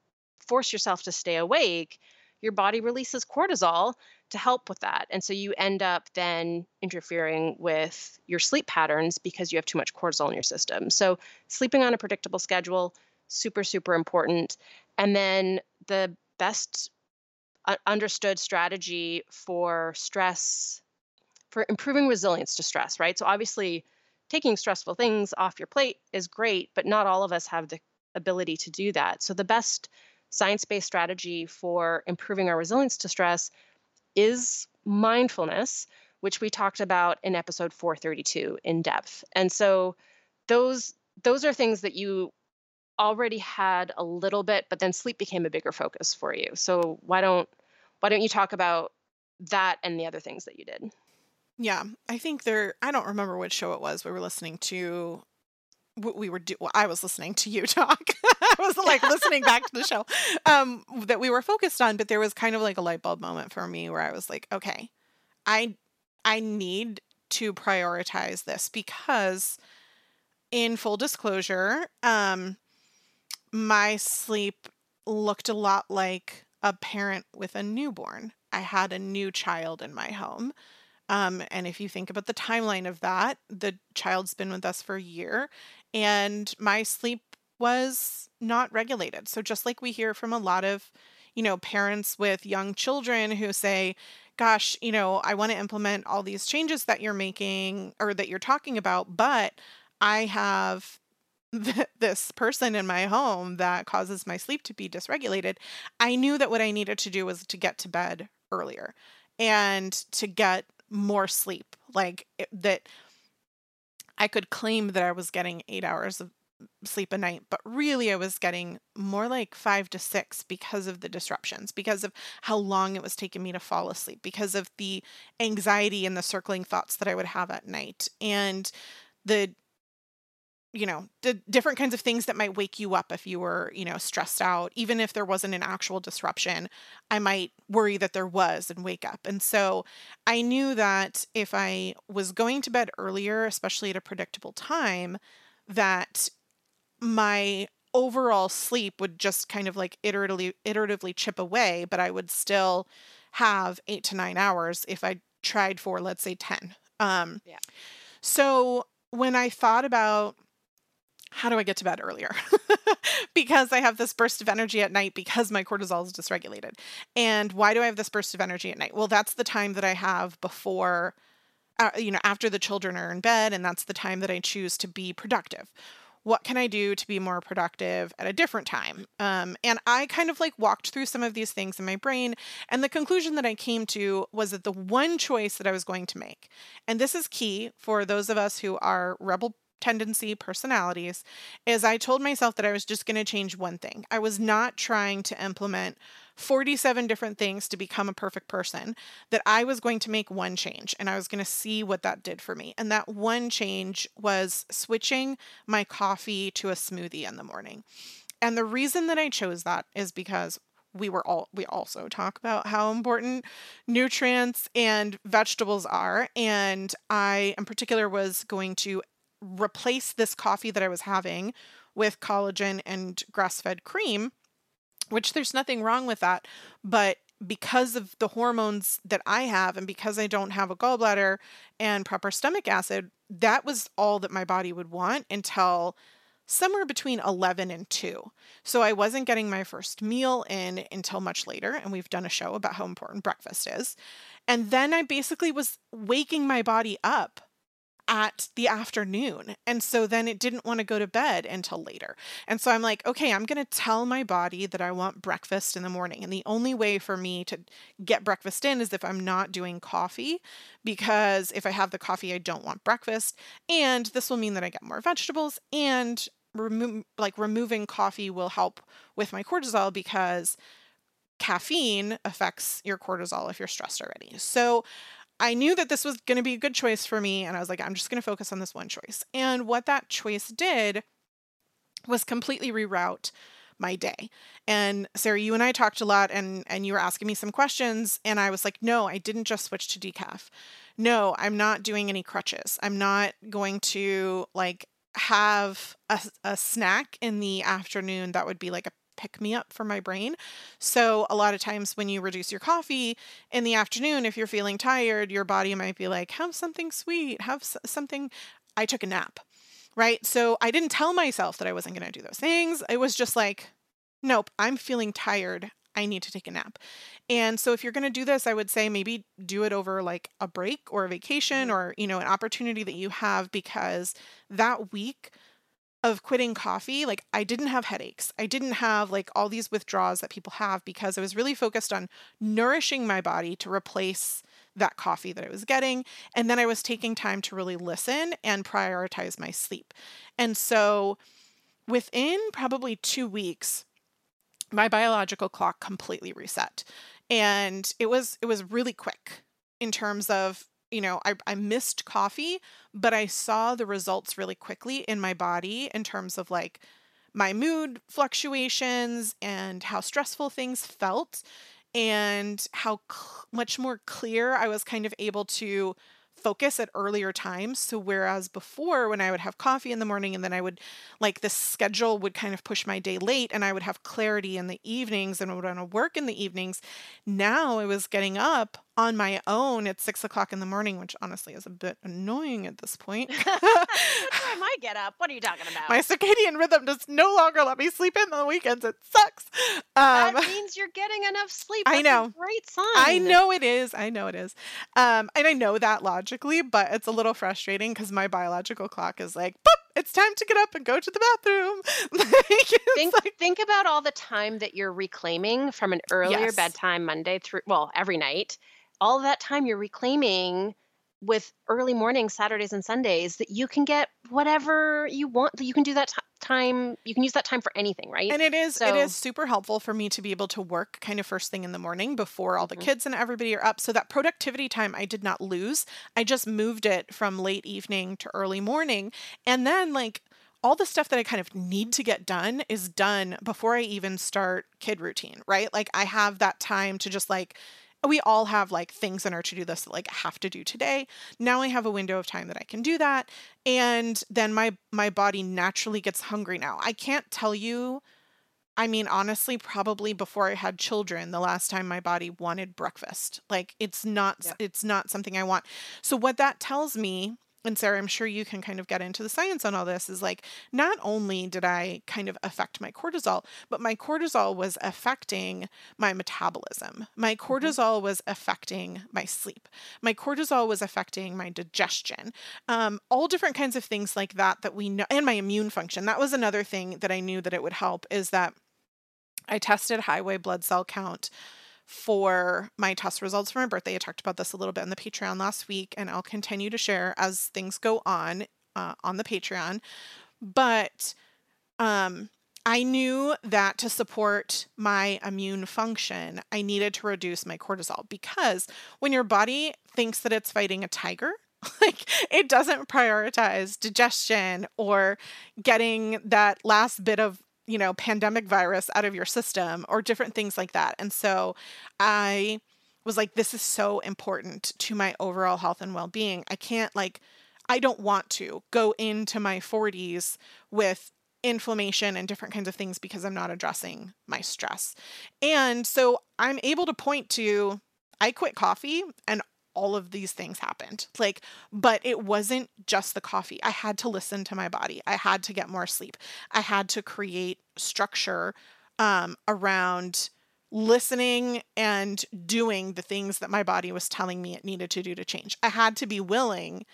force yourself to stay awake, your body releases cortisol to help with that. And so you end up then interfering with your sleep patterns because you have too much cortisol in your system. So sleeping on a predictable schedule, super, super important. And then the best uh, understood strategy for stress, for improving resilience to stress, right? So obviously, taking stressful things off your plate is great, but not all of us have the ability to do that. So the best science based strategy for improving our resilience to stress is mindfulness, which we talked about in episode 432 in depth. And so those those are things that you already had a little bit, but then sleep became a bigger focus for you. So why don't why don't you talk about that and the other things that you did? Yeah, I think there. I don't remember which show it was we were listening to. What we were. Do, well, I was listening to you talk. I was like listening back to the show um, that we were focused on, but there was kind of like a light bulb moment for me where I was like, okay, I I need to prioritize this because, in full disclosure, um, my sleep looked a lot like a parent with a newborn. I had a new child in my home. Um, and if you think about the timeline of that, the child's been with us for a year, and my sleep was not regulated. So, just like we hear from a lot of, you know, parents with young children who say, Gosh, you know, I want to implement all these changes that you're making or that you're talking about, but I have this person in my home that causes my sleep to be dysregulated. I knew that what I needed to do was to get to bed earlier and to get more sleep. Like it, that I could claim that I was getting eight hours of sleep a night, but really I was getting more like five to six because of the disruptions, because of how long it was taking me to fall asleep, because of the anxiety and the circling thoughts that I would have at night, and the you know, the different kinds of things that might wake you up if you were, you know, stressed out. Even if there wasn't an actual disruption, I might worry that there was and wake up. And so I knew that if I was going to bed earlier, especially at a predictable time, that my overall sleep would just kind of like iteratively iteratively chip away, but I would still have 8 to 9 hours if I tried for let's say 10. Um yeah. So when I thought about how do I get to bed earlier? because I have this burst of energy at night because my cortisol is dysregulated. And why do I have this burst of energy at night? Well, that's the time that I have before, uh, you know, after the children are in bed, and that's the time that I choose to be productive. What can I do to be more productive at a different time? Um, and I kind of like walked through some of these things in my brain. And the conclusion that I came to was that the one choice that I was going to make, and this is key for those of us who are rebel tendency personalities is I told myself that I was just going to change one thing. I was not trying to implement 47 different things to become a perfect person, that I was going to make one change and I was going to see what that did for me. And that one change was switching my coffee to a smoothie in the morning. And the reason that I chose that is because we were all we also talk about how important nutrients and vegetables are and i in particular was going to replace this coffee that I was having with collagen and grass fed cream, which there's nothing wrong with that. But because of the hormones that I have, and because I don't have a gallbladder and proper stomach acid, that was all that my body would want until somewhere between 11 and 2. So I wasn't getting my first meal in until much later. And we've done a show about how important breakfast is. And then I basically was waking my body up at the afternoon. And so then it didn't want to go to bed until later. And so I'm like, okay, I'm going to tell my body that I want breakfast in the morning. And the only way for me to get breakfast in is if I'm not doing coffee, because if I have the coffee, I don't want breakfast. And this will mean that I get more vegetables and like removing coffee will help with my cortisol because caffeine affects your cortisol if you're stressed already. So I knew that this was going to be a good choice for me. And I was like, I'm just going to focus on this one choice. And what that choice did was completely reroute my day. And Sarah, you and I talked a lot and and you were asking me some questions and I was like, "No, I didn't just switch to decaf. No, I'm not doing any crutches. I'm not going to like have a, a snack in the afternoon that would be like a pick me up for my brain. So, a lot of times when you reduce your coffee in the afternoon, if you're feeling tired, your body might be like, have something sweet, have something. I took a nap, right? So, I didn't tell myself that I wasn't going to do those things. It was just like, nope, I'm feeling tired. I need to take a nap. And so if you're going to do this, I would say maybe do it over like a break or a vacation mm-hmm. or, you know, an opportunity that you have because that week of quitting coffee, like I didn't have headaches. I didn't have like all these withdrawals that people have because I was really focused on nourishing my body to replace that coffee that I was getting. And then I was taking time to really listen and prioritize my sleep. And so within probably two weeks, my biological clock completely reset. And it was it was really quick in terms of you know, I, I missed coffee, but I saw the results really quickly in my body in terms of like my mood fluctuations and how stressful things felt and how cl- much more clear I was kind of able to focus at earlier times. So whereas before when I would have coffee in the morning and then I would like the schedule would kind of push my day late and I would have clarity in the evenings and would want to work in the evenings. Now I was getting up on my own at six o'clock in the morning, which honestly is a bit annoying at this point. What time I get up? What are you talking about? my circadian rhythm does no longer let me sleep in on the weekends. It sucks. that Um, means you're getting enough sleep. I That's a know. great sign. I know it is. I know it is. Um, and I know that logically, but it's a little frustrating because my biological clock is like, boop, it's time to get up and go to the bathroom. like, Think like, think about all the time that you're reclaiming from an earlier Yes. bedtime Monday through well every night. All that time you're reclaiming with early mornings, Saturdays and Sundays that you can get whatever you want. That you can do that ti time. You can use that time for anything, right? and it is it So- is super helpful for me to be able to work kind of first thing in the morning before all the Mhm. kids and everybody are up. So that productivity time I did not lose. I just moved it from late evening to early morning. And then like all the stuff that I kind of need to get done is done before I even start kid routine, right? Like I have that time to just like we all have like things in our to-do list that like I have to do today. Now I have a window of time that I can do that and then my my body naturally gets hungry now. I can't tell you I mean honestly probably before I had children the last time my body wanted breakfast. Like it's not Yeah. it's not something I want. So what that tells me and Sarah, I'm sure you can kind of get into the science on all this is like not only did I kind of affect my cortisol, but my cortisol was affecting my metabolism. My cortisol was affecting my sleep. My cortisol was affecting my digestion. Um, all different kinds of things like that that we know, and my immune function. That was another thing that I knew that it would help is that I tested high white blood cell count for my test results for my birthday. I talked about this a little bit on the Patreon last week, and I'll continue to share as things go on uh, on the Patreon. But um, I knew that to support my immune function, I needed to reduce my cortisol because when your body thinks that it's fighting a tiger, like it doesn't prioritize digestion or getting that last bit of you know pandemic virus out of your system or different things like that. And so i was like this is so important to my overall health and well-being. I can't like i don't want to go into my 40s with inflammation and different kinds of things because i'm not addressing my stress. And so i'm able to point to i quit coffee and all of these things happened. Like, but it wasn't just the coffee. I had to listen to my body. I had to get more sleep. I had to create structure um, around listening and doing the things that my body was telling me it needed to do to change. I had to be willing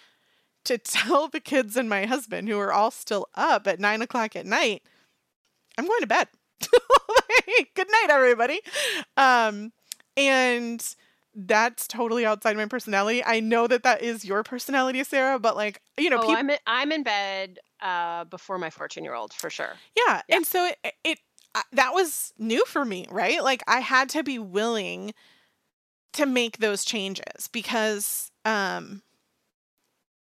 to tell the kids and my husband, who are all still up at nine o'clock at night, I'm going to bed. Good night, everybody. Um, and that's totally outside my personality. I know that that is your personality, Sarah, but like, you know, oh, people, I'm in, I'm in bed uh, before my 14 year old for sure. yeah. Yeah. And so it, it, uh, that was new for me, right? Like I had to be willing to make those changes because, um,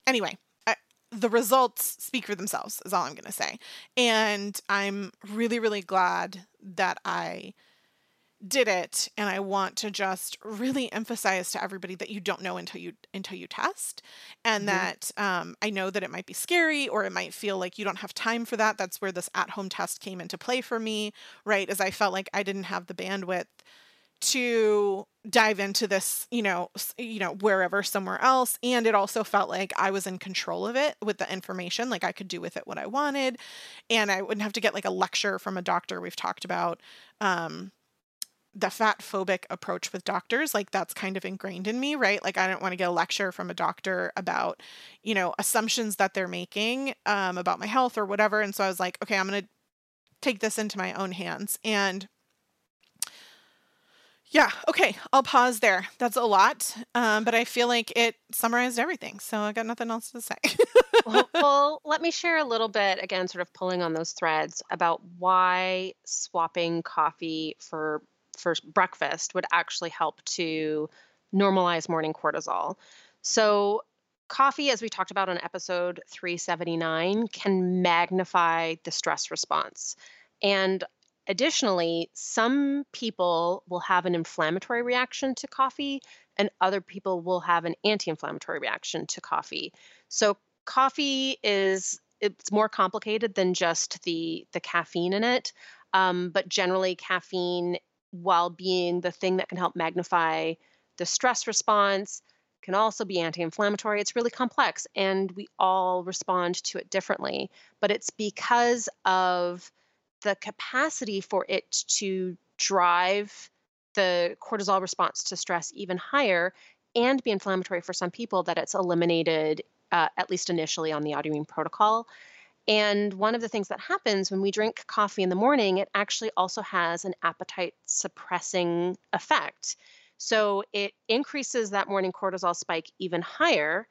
anyway, I, the results speak for themselves is all I'm going to say. And I'm really, really glad that I did it and i want to just really emphasize to everybody that you don't know until you until you test and Mhm. that um, i know that it might be scary or it might feel like you don't have time for that. That's where this at home test came into play for me right? As i felt like i didn't have the bandwidth to dive into this you know you know wherever somewhere else. And it also felt like i was in control of it with the information like i could do with it what i wanted. And i wouldn't have to get like a lecture from a doctor we've talked about um the fat phobic approach with doctors like that's kind of ingrained in me right? Like i don't want to get a lecture from a doctor about you know assumptions that they're making um, about my health or whatever and so i was like okay i'm going to take this into my own hands and yeah okay i'll pause there. That's a lot um, but i feel like it summarized everything so i got nothing else to say. Well, well, let me share a little bit again, sort of pulling on those threads about why swapping coffee for for breakfast would actually help to normalize morning cortisol. So, coffee, as we talked about on episode 379, can magnify the stress response. And additionally, some people will have an inflammatory reaction to coffee, and other people will have an anti inflammatory reaction to coffee. So, coffee is it's more complicated than just the the caffeine in it um, but generally caffeine while being the thing that can help magnify the stress response can also be anti-inflammatory it's really complex and we all respond to it differently but it's because of the capacity for it to drive the cortisol response to stress even higher and be inflammatory for some people that it's eliminated uh, at least initially on the autoimmune protocol. And one of the things that happens when we drink coffee in the morning, it actually also has an appetite suppressing effect. So it increases that morning cortisol spike even higher.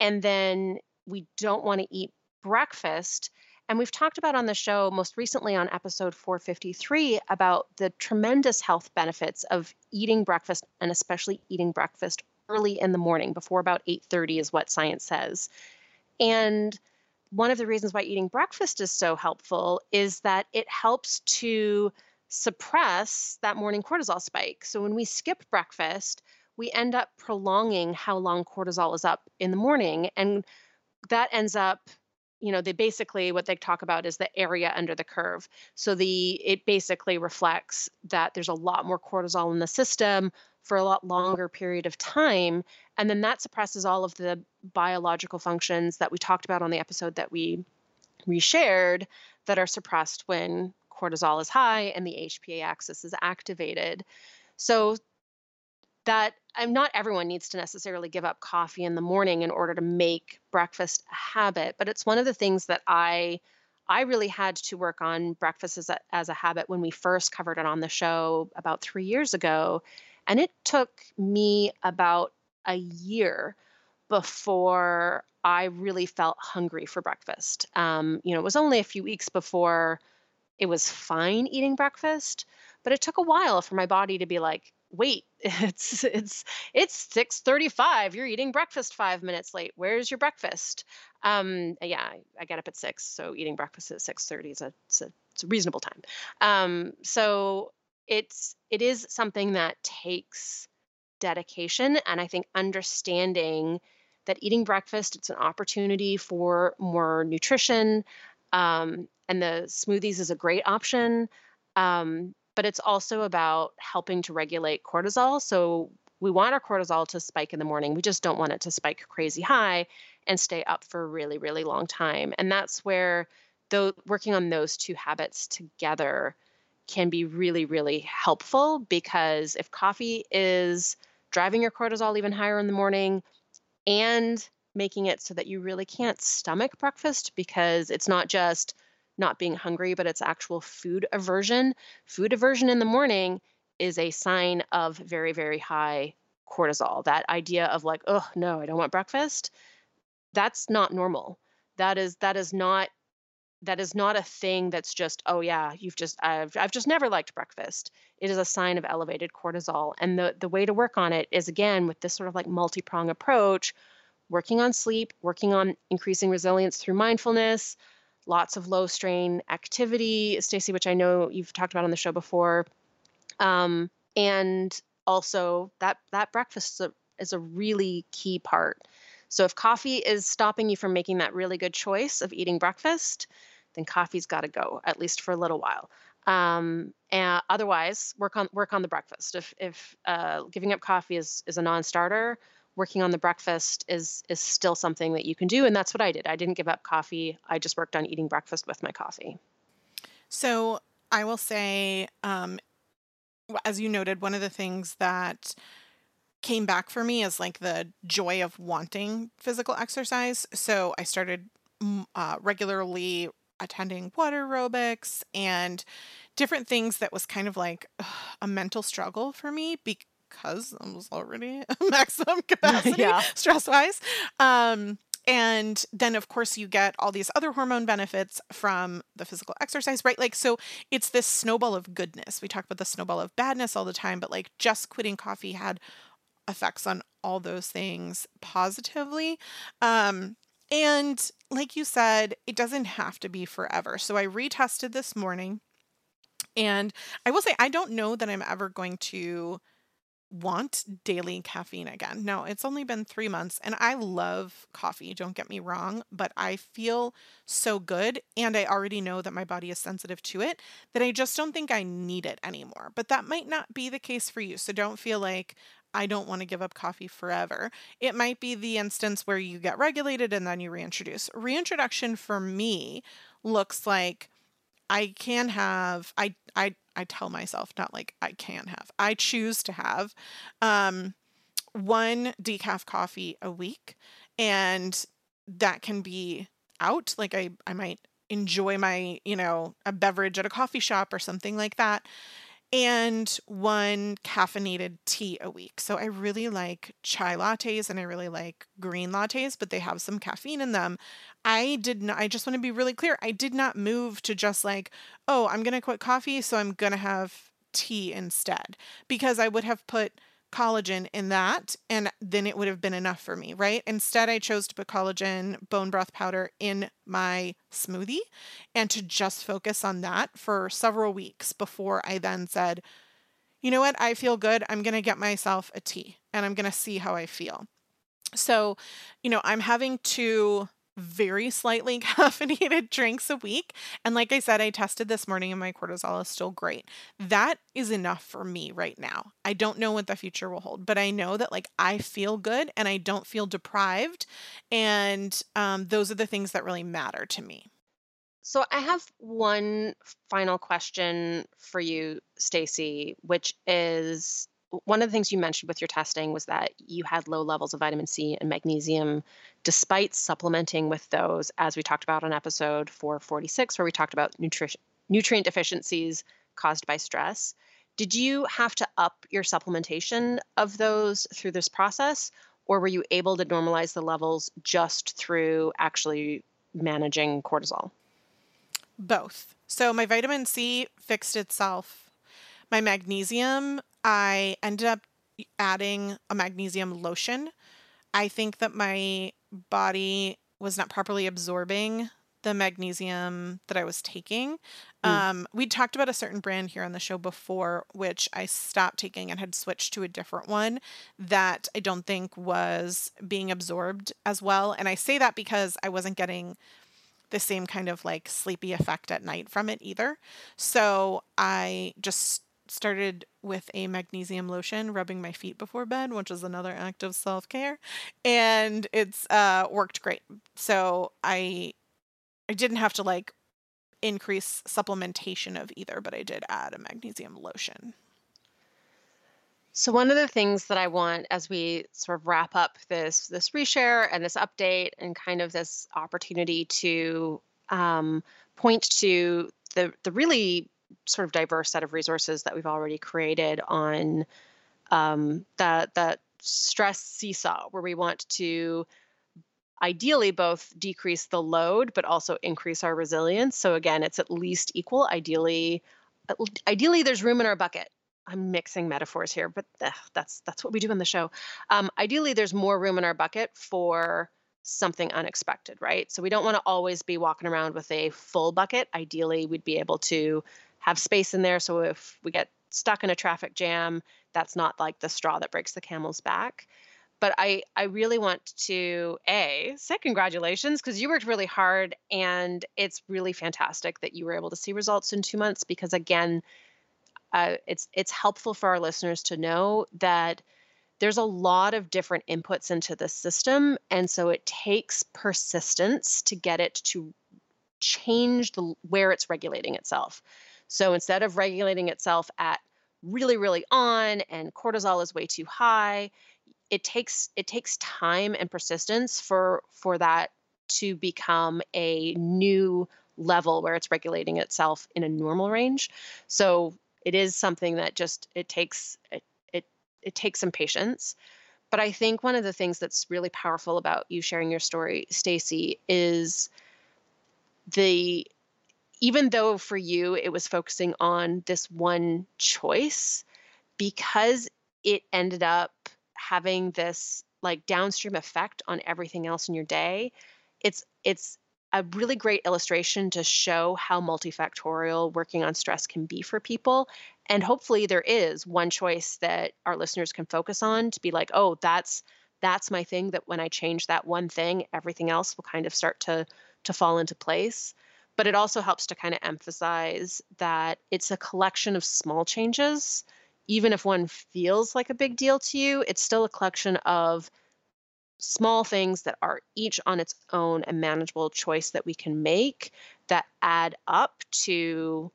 And then we don't want to eat breakfast. And we've talked about on the show most recently on episode 453 about the tremendous health benefits of eating breakfast and especially eating breakfast early in the morning before about 8:30 is what science says. And one of the reasons why eating breakfast is so helpful is that it helps to suppress that morning cortisol spike. So when we skip breakfast, we end up prolonging how long cortisol is up in the morning and that ends up you know they basically what they talk about is the area under the curve so the it basically reflects that there's a lot more cortisol in the system for a lot longer period of time and then that suppresses all of the biological functions that we talked about on the episode that we reshared that are suppressed when cortisol is high and the HPA axis is activated. So that I'm not everyone needs to necessarily give up coffee in the morning in order to make breakfast a habit, but it's one of the things that I I really had to work on breakfast as a, as a habit when we first covered it on the show about 3 years ago, and it took me about a year before I really felt hungry for breakfast. Um, you know, it was only a few weeks before it was fine eating breakfast, but it took a while for my body to be like, wait it's it's it's 6.35 you're eating breakfast five minutes late. Where's your breakfast? Um yeah I, get up at six so eating breakfast at 6.30 is a, it's a, it's a reasonable time. Um so it's it is something that takes dedication and i think understanding that eating breakfast it's an opportunity for more nutrition um, and the smoothies is a great option um, but it's also about helping to regulate cortisol. So we want our cortisol to spike in the morning. We just don't want it to spike crazy high and stay up for a really, really long time. And that's where though working on those two habits together can be really, really helpful because if coffee is driving your cortisol even higher in the morning and making it so that you really can't stomach breakfast because it's not just not being hungry, but it's actual food aversion. Food aversion in the morning is a sign of very, very high cortisol. That idea of like, oh no, I don't want breakfast, that's not normal. That is that is not that is not a thing that's just oh yeah you've just I've, I've just never liked breakfast it is a sign of elevated cortisol and the the way to work on it is again with this sort of like multi-prong approach working on sleep working on increasing resilience through mindfulness lots of low strain activity, Stacy, which I know you've talked about on the show before. Um, and also that that breakfast is a, is a really key part. So if coffee is stopping you from making that really good choice of eating breakfast, then coffee's got to go at least for a little while. Um, and otherwise, work on work on the breakfast. If if uh, giving up coffee is is a non-starter, working on the breakfast is is still something that you can do and that's what I did. I didn't give up coffee. I just worked on eating breakfast with my coffee. So, I will say um as you noted one of the things that came back for me is like the joy of wanting physical exercise. So, I started uh, regularly attending water aerobics and different things that was kind of like a mental struggle for me because because I was already maximum capacity yeah. stress wise. Um, and then, of course, you get all these other hormone benefits from the physical exercise, right? Like, so it's this snowball of goodness. We talk about the snowball of badness all the time, but like just quitting coffee had effects on all those things positively. Um, and like you said, it doesn't have to be forever. So I retested this morning. And I will say, I don't know that I'm ever going to want daily caffeine again. No, it's only been three months and I love coffee, don't get me wrong, but I feel so good and I already know that my body is sensitive to it that I just don't think I need it anymore. But that might not be the case for you. So don't feel like I don't want to give up coffee forever. It might be the instance where you get regulated and then you reintroduce. Reintroduction for me looks like I can have I I I tell myself not like I can have. I choose to have um one decaf coffee a week and that can be out like I I might enjoy my, you know, a beverage at a coffee shop or something like that and one caffeinated tea a week. So I really like chai lattes and I really like green lattes, but they have some caffeine in them. I did not, I just want to be really clear. I did not move to just like, oh, I'm going to quit coffee, so I'm going to have tea instead because I would have put collagen in that and then it would have been enough for me, right? Instead, I chose to put collagen bone broth powder in my smoothie and to just focus on that for several weeks before I then said, you know what, I feel good. I'm going to get myself a tea and I'm going to see how I feel. So, you know, I'm having to very slightly caffeinated drinks a week. And like I said, I tested this morning and my cortisol is still great. That is enough for me right now. I don't know what the future will hold, but I know that like I feel good and I don't feel deprived. And um, those are the things that really matter to me. So I have one final question for you, Stacy, which is one of the things you mentioned with your testing was that you had low levels of vitamin C and magnesium despite supplementing with those, as we talked about on episode 446, where we talked about nutrition, nutrient deficiencies caused by stress. Did you have to up your supplementation of those through this process, or were you able to normalize the levels just through actually managing cortisol? Both. So my vitamin C fixed itself. My magnesium, I ended up adding a magnesium lotion. I think that my body was not properly absorbing the magnesium that I was taking. Mm. Um, we talked about a certain brand here on the show before, which I stopped taking and had switched to a different one that I don't think was being absorbed as well. And I say that because I wasn't getting the same kind of like sleepy effect at night from it either. So I just started with a magnesium lotion rubbing my feet before bed, which is another act of self care, and it's uh, worked great. So I I didn't have to like increase supplementation of either, but I did add a magnesium lotion. So one of the things that I want as we sort of wrap up this this reshare and this update and kind of this opportunity to um, point to the the really sort of diverse set of resources that we've already created on um, that that stress seesaw, where we want to ideally both decrease the load but also increase our resilience. So again, it's at least equal. Ideally, ideally there's room in our bucket. I'm mixing metaphors here, but ugh, that's that's what we do in the show. Um, ideally, there's more room in our bucket for something unexpected, right? So we don't want to always be walking around with a full bucket. Ideally, we'd be able to have space in there. So if we get stuck in a traffic jam, that's not like the straw that breaks the camel's back. But I, I really want to a say congratulations because you worked really hard and it's really fantastic that you were able to see results in two months because again, uh, it's it's helpful for our listeners to know that there's a lot of different inputs into the system and so it takes persistence to get it to change the where it's regulating itself so instead of regulating itself at really, really on and cortisol is way too high, it takes it takes time and persistence for for that to become a new level where it's regulating itself in a normal range. So it is something that just it takes it it, it takes some patience. But I think one of the things that's really powerful about you sharing your story, Stacy, is the even though for you it was focusing on this one choice, because it ended up having this like downstream effect on everything else in your day, it's it's a really great illustration to show how multifactorial working on stress can be for people. And hopefully there is one choice that our listeners can focus on to be like, oh, that's that's my thing that when I change that one thing, everything else will kind of start to to fall into place. But it also helps to kind of emphasize that it's a collection of small changes. Even if one feels like a big deal to you, it's still a collection of small things that are each on its own a manageable choice that we can make that add up to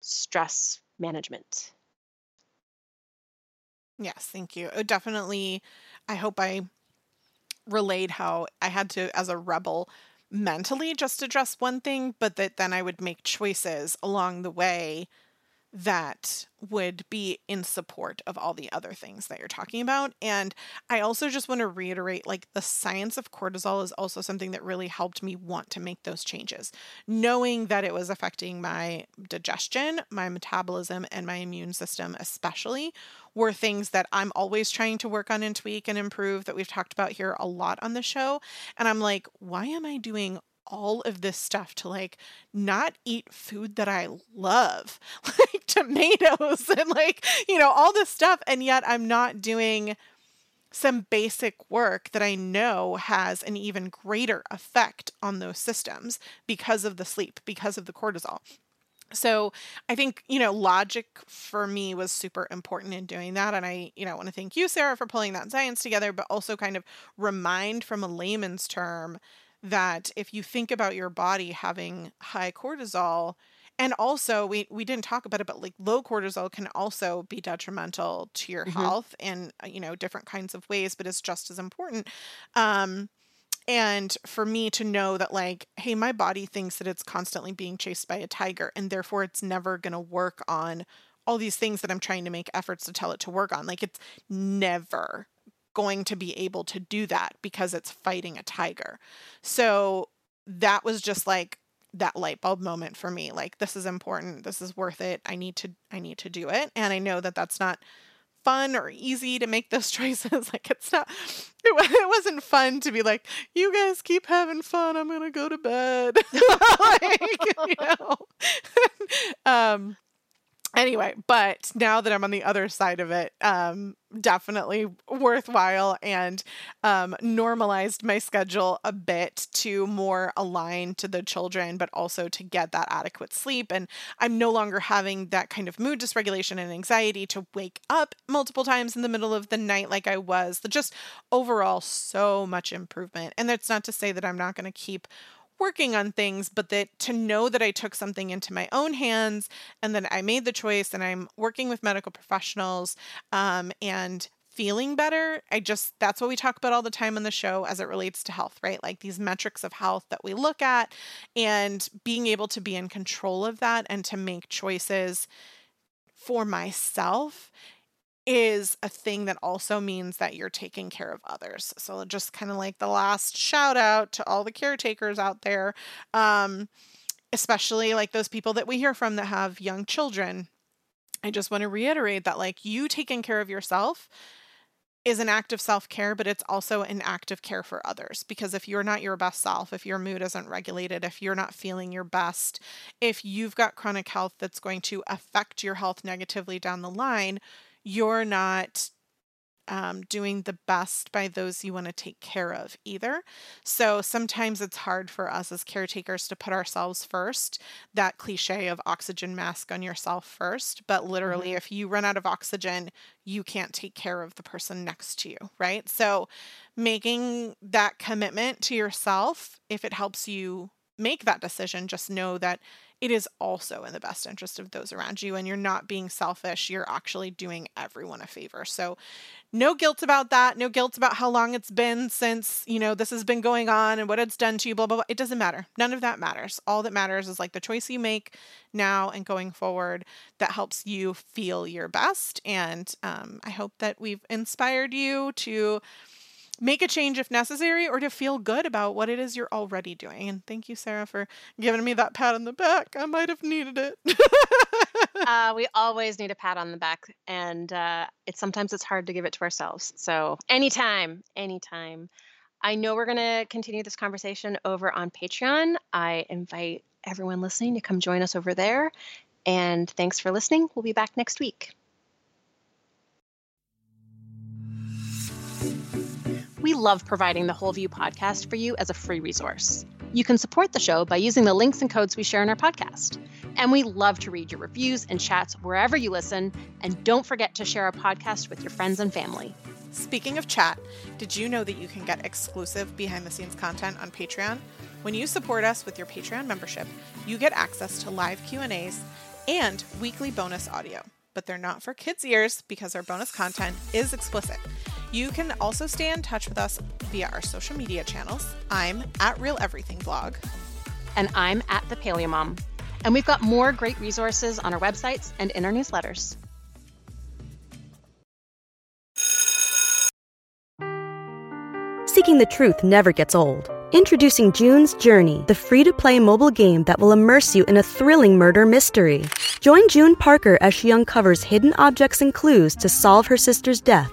stress management. Yes, thank you. Uh, definitely, I hope I relayed how I had to, as a rebel, mentally just address one thing, but that then I would make choices along the way that would be in support of all the other things that you're talking about. And I also just want to reiterate like the science of cortisol is also something that really helped me want to make those changes. Knowing that it was affecting my digestion, my metabolism, and my immune system, especially, were things that I'm always trying to work on and tweak and improve that we've talked about here a lot on the show. And I'm like, why am I doing all of this stuff to like not eat food that I love, like tomatoes and like, you know, all this stuff. And yet I'm not doing some basic work that I know has an even greater effect on those systems because of the sleep, because of the cortisol. So I think, you know, logic for me was super important in doing that. And I, you know, want to thank you, Sarah, for pulling that science together, but also kind of remind from a layman's term that if you think about your body having high cortisol, and also we we didn't talk about it but like low cortisol can also be detrimental to your mm-hmm. health in uh, you know different kinds of ways but it's just as important um and for me to know that like hey my body thinks that it's constantly being chased by a tiger and therefore it's never going to work on all these things that I'm trying to make efforts to tell it to work on like it's never going to be able to do that because it's fighting a tiger. So that was just like that light bulb moment for me like this is important this is worth it i need to i need to do it. And i know that that's not fun or easy to make those choices like it's not it, it wasn't fun to be like you guys keep having fun i'm gonna go to bed. Like, you know? Um anyway, but now that I'm on the other side of it, um, definitely worthwhile and um, normalized my schedule a bit to more align to the children, but also to get that adequate sleep. And I'm no longer having that kind of mood dysregulation and anxiety to wake up multiple times in the middle of the night like I was. Just overall, so much improvement. And that's not to say that I'm not going to keep working on things, but that to know that I took something into my own hands and that I made the choice and I'm working with medical professionals um, and feeling better. I just, that's what we talk about all the time on the show as it relates to health, right? Like these metrics of health that we look at and being able to be in control of that and to make choices for myself is a thing that also means that you're taking care of others. So just kind of like the last shout out to all the caretakers out there, um, especially like those people that we hear from that have young children. I just want to reiterate that like you taking care of yourself is an act of self care, but it's also an act of care for others. Because if you're not your best self, if your mood isn't regulated, if you're not feeling your best, if you've got chronic health that's going to affect your health negatively down the line, you're not um, doing the best by those you want to take care of either. So sometimes it's hard for us as caretakers to put ourselves first, that cliche of oxygen mask on yourself first. But literally, mm-hmm. if you run out of oxygen, you can't take care of the person next to you, right? So making that commitment to yourself, if it helps you make that decision, just know that it is also in the best interest of those around you and you're not being selfish. You're actually doing everyone a favor. So, no guilt about that. No guilt about how long it's been since, you know, this has been going on and what it's done to you, blah, blah, blah. It doesn't matter. None of that matters. All that matters is like the choice you make now and going forward that helps you feel your best. And um, I hope that we've inspired you to make a change if necessary or to feel good about what it is you're already doing. And thank you, Sarah, for giving me that pat on the back. I might have needed it. uh, we always need a pat on the back, and uh, it's sometimes it's hard to give it to ourselves. So anytime, anytime. I know we're going to continue this conversation over on Patreon. I invite everyone listening to come join us over there. And thanks for listening. We'll be back next week. We love providing the Whole View podcast for you as a free resource. You can support the show by using the links and codes we share in our podcast. And we love to read your reviews and chats wherever you listen. And don't forget to share our podcast with your friends and family. Speaking of chat, did you know that you can get exclusive behind the scenes content on Patreon? When you support us with your Patreon membership, you get access to live Q&As and weekly bonus audio. But they're not for kids' ears because our bonus content is explicit. You can also stay in touch with us via our social media channels. I'm at Real Everything Blog. And I'm at the Paleo Mom. And we've got more great resources on our websites and in our newsletters. Seeking the truth never gets old. Introducing June's Journey, the free to play mobile game that will immerse you in a thrilling murder mystery. Join June Parker as she uncovers hidden objects and clues to solve her sister's death